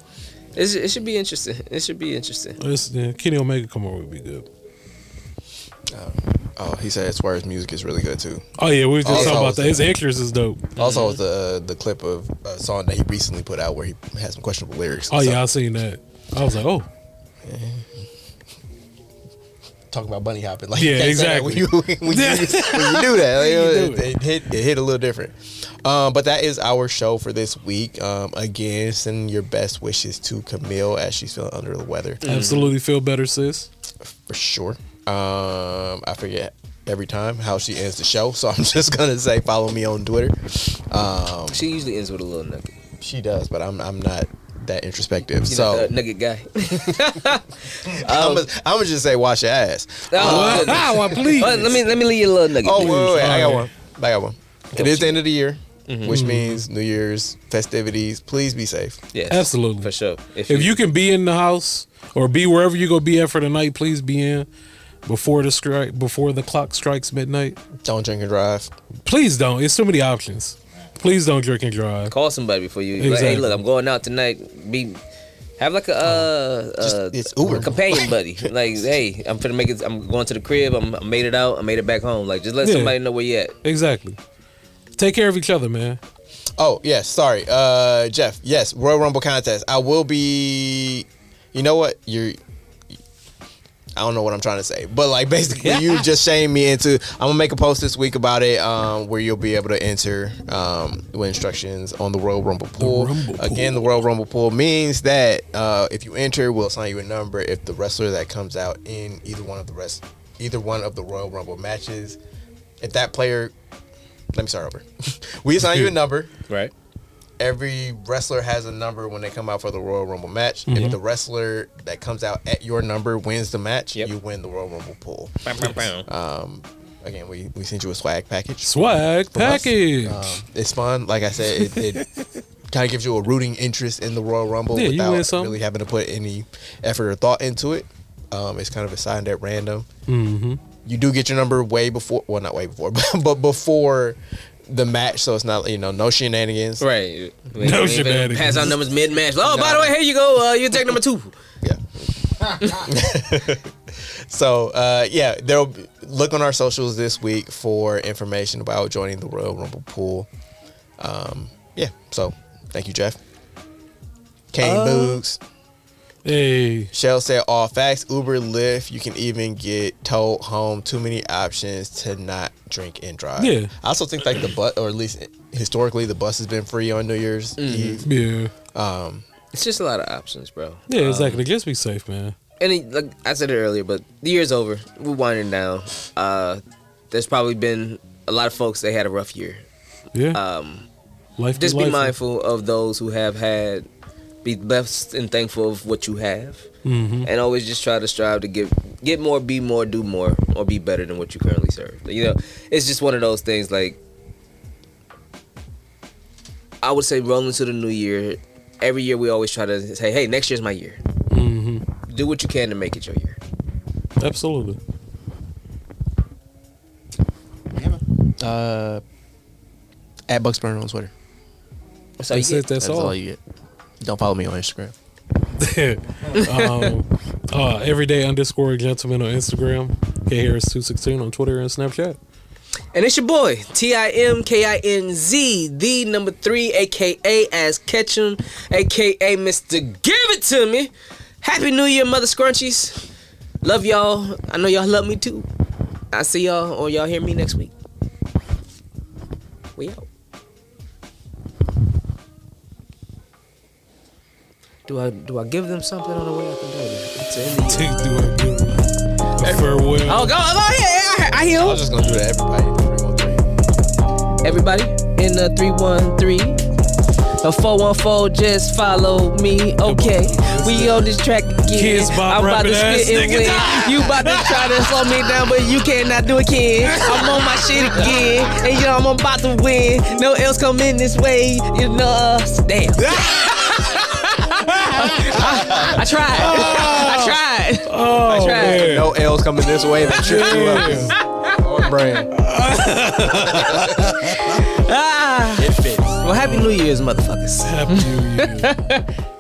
it's, it should be interesting. It should be interesting. It's, yeah, Kenny Omega come over would be good. Oh, he said Swerve's music is really good too. Oh yeah, we were just Also, talking about that. His extras is dope. Also, the the clip of a song that he recently put out where he has some questionable lyrics. Oh yeah, I seen that. I was like, oh, talking about bunny hopping. Like, Yeah, exactly. When you, when, you, when you do that, like, You it, do it. it hit it hit a little different. Um, but that is our show for this week. Um, again, send your best wishes to Camille as she's feeling under the weather absolutely feel better, sis. for sure. Um, I forget every time how she ends the show, so I'm just gonna say follow me on Twitter. Um, She usually ends with a little nugget. she does, but I'm I'm not that introspective. You so know, the nugget guy. I'm gonna I'm gonna just say wash your ass. Oh, goodness. Wow, I please. Well, let me let me leave you a little nugget. Oh, wait, wait, wait. I got one. I got one. It is the end of the year, Mm-hmm. which means New Year's festivities. Please be safe. Yes, Absolutely. for sure. If you can be in the house or be wherever you go be at for the night, please be in before the strike before the clock strikes midnight. Don't drink and drive. Please don't. It's too many options. Please don't drink and drive. call somebody before you. Like, hey, look, I'm going out tonight. Be have like a uh, Just- uh it's Uber. a companion buddy. like, hey, I'm finna make it. I'm going to the crib. I'm, I made it out. I made it back home. Like, just let Yeah. somebody know where you at. Exactly. Take care of each other, man. Oh yes, sorry, uh, Jeff. Yes, Royal Rumble contest. I will be. You know what? You're. I don't know what I'm trying to say, but like basically, you just shamed me into. I'm gonna make a post this week about it, um, where you'll be able to enter um, with instructions on the Royal Rumble pool. Rumble pool. Again, the Royal Rumble pool means that uh, if you enter, we'll assign you a number. If the wrestler that comes out in either one of the rest, either one of the Royal Rumble matches, if that player, let me start over. we assign you a number Right. Every wrestler has a number when they come out for the Royal Rumble match. Mm-hmm. If the wrestler that comes out at your number wins the match, Yep. you win the Royal Rumble pool. Bam, bam, bam. again, we, we sent you a swag package. Swag package. Um, it's fun. Like I said, it, it kind of gives you a rooting interest in the Royal Rumble Yeah, without something. really having to put any effort or thought into it. Um, it's kind of assigned at random. mm-hmm. You do get your number way before, well, not way before, but, but before the match, so it's not you know no shenanigans. Right. We No ain't even shenanigans. Pass out numbers mid match. Oh, by the way, here you go. Uh, you take number two. Yeah. so uh, yeah, they'll look on our socials this week for information about joining the Royal Rumble pool. Um, yeah. So thank you, Jeff. Kane Uh, Boogs. Hey, Shell said all facts. Uber, Lyft. You can even get towed home. Too many options to not drink and drive. Yeah. I also think like the bus, or at least historically, the bus has been free on New Year's Mm-hmm. Eve. yeah, Um, It's just a lot of options, bro. yeah, Um, exactly. Just be safe, man. and it, like I said it earlier, but the year's over. We're winding down. Uh, there's probably been a lot of folks that had a rough year. Yeah, Um, life. just be life. mindful of those who have had. Be blessed and thankful of what you have, Mm-hmm. and always just try to strive to get get more, be more, do more, or be better than what you currently serve. You know, it's just one of those things. Like I would say, rolling into the new year, every year we always try to say, "Hey, next year's my year. Mm-hmm. Do what you can to make it your year." Absolutely. uh, at Bucks Burner on Twitter. That's you That's get. it. That's, That's all. all you get. Don't follow me on Instagram. um, uh, everyday underscore gentleman on Instagram. K Harris two sixteen on Twitter and Snapchat. And it's your boy, T I M K I N Z, the number three, aka as Ketchum, aka Mr. Give It To Me. Happy New Year, Mother Scrunchies. Love y'all. I know y'all love me too. I see y'all or y'all hear me next week. We out. Do I do I give them something on the way out the door? It's in the Take do I do a farewell. Oh, go, oh, go, yeah, I, I hear I 'em. was just gonna do that. Everybody, three, one, three. Everybody in the 313. A 414, just follow me, okay? We on this track again. Kids I'm about to rapping spit it win. when you about to try to slow me down, but you cannot do it, kid. I'm on my shit again, and you know I'm about to win. No else coming this way, you know. Damn. I, I tried. I tried. oh, I tried. man. No L's coming this way. That tripped you up. On brand. Ah. It fits. Well, happy New Year's, motherfuckers. Happy New Year.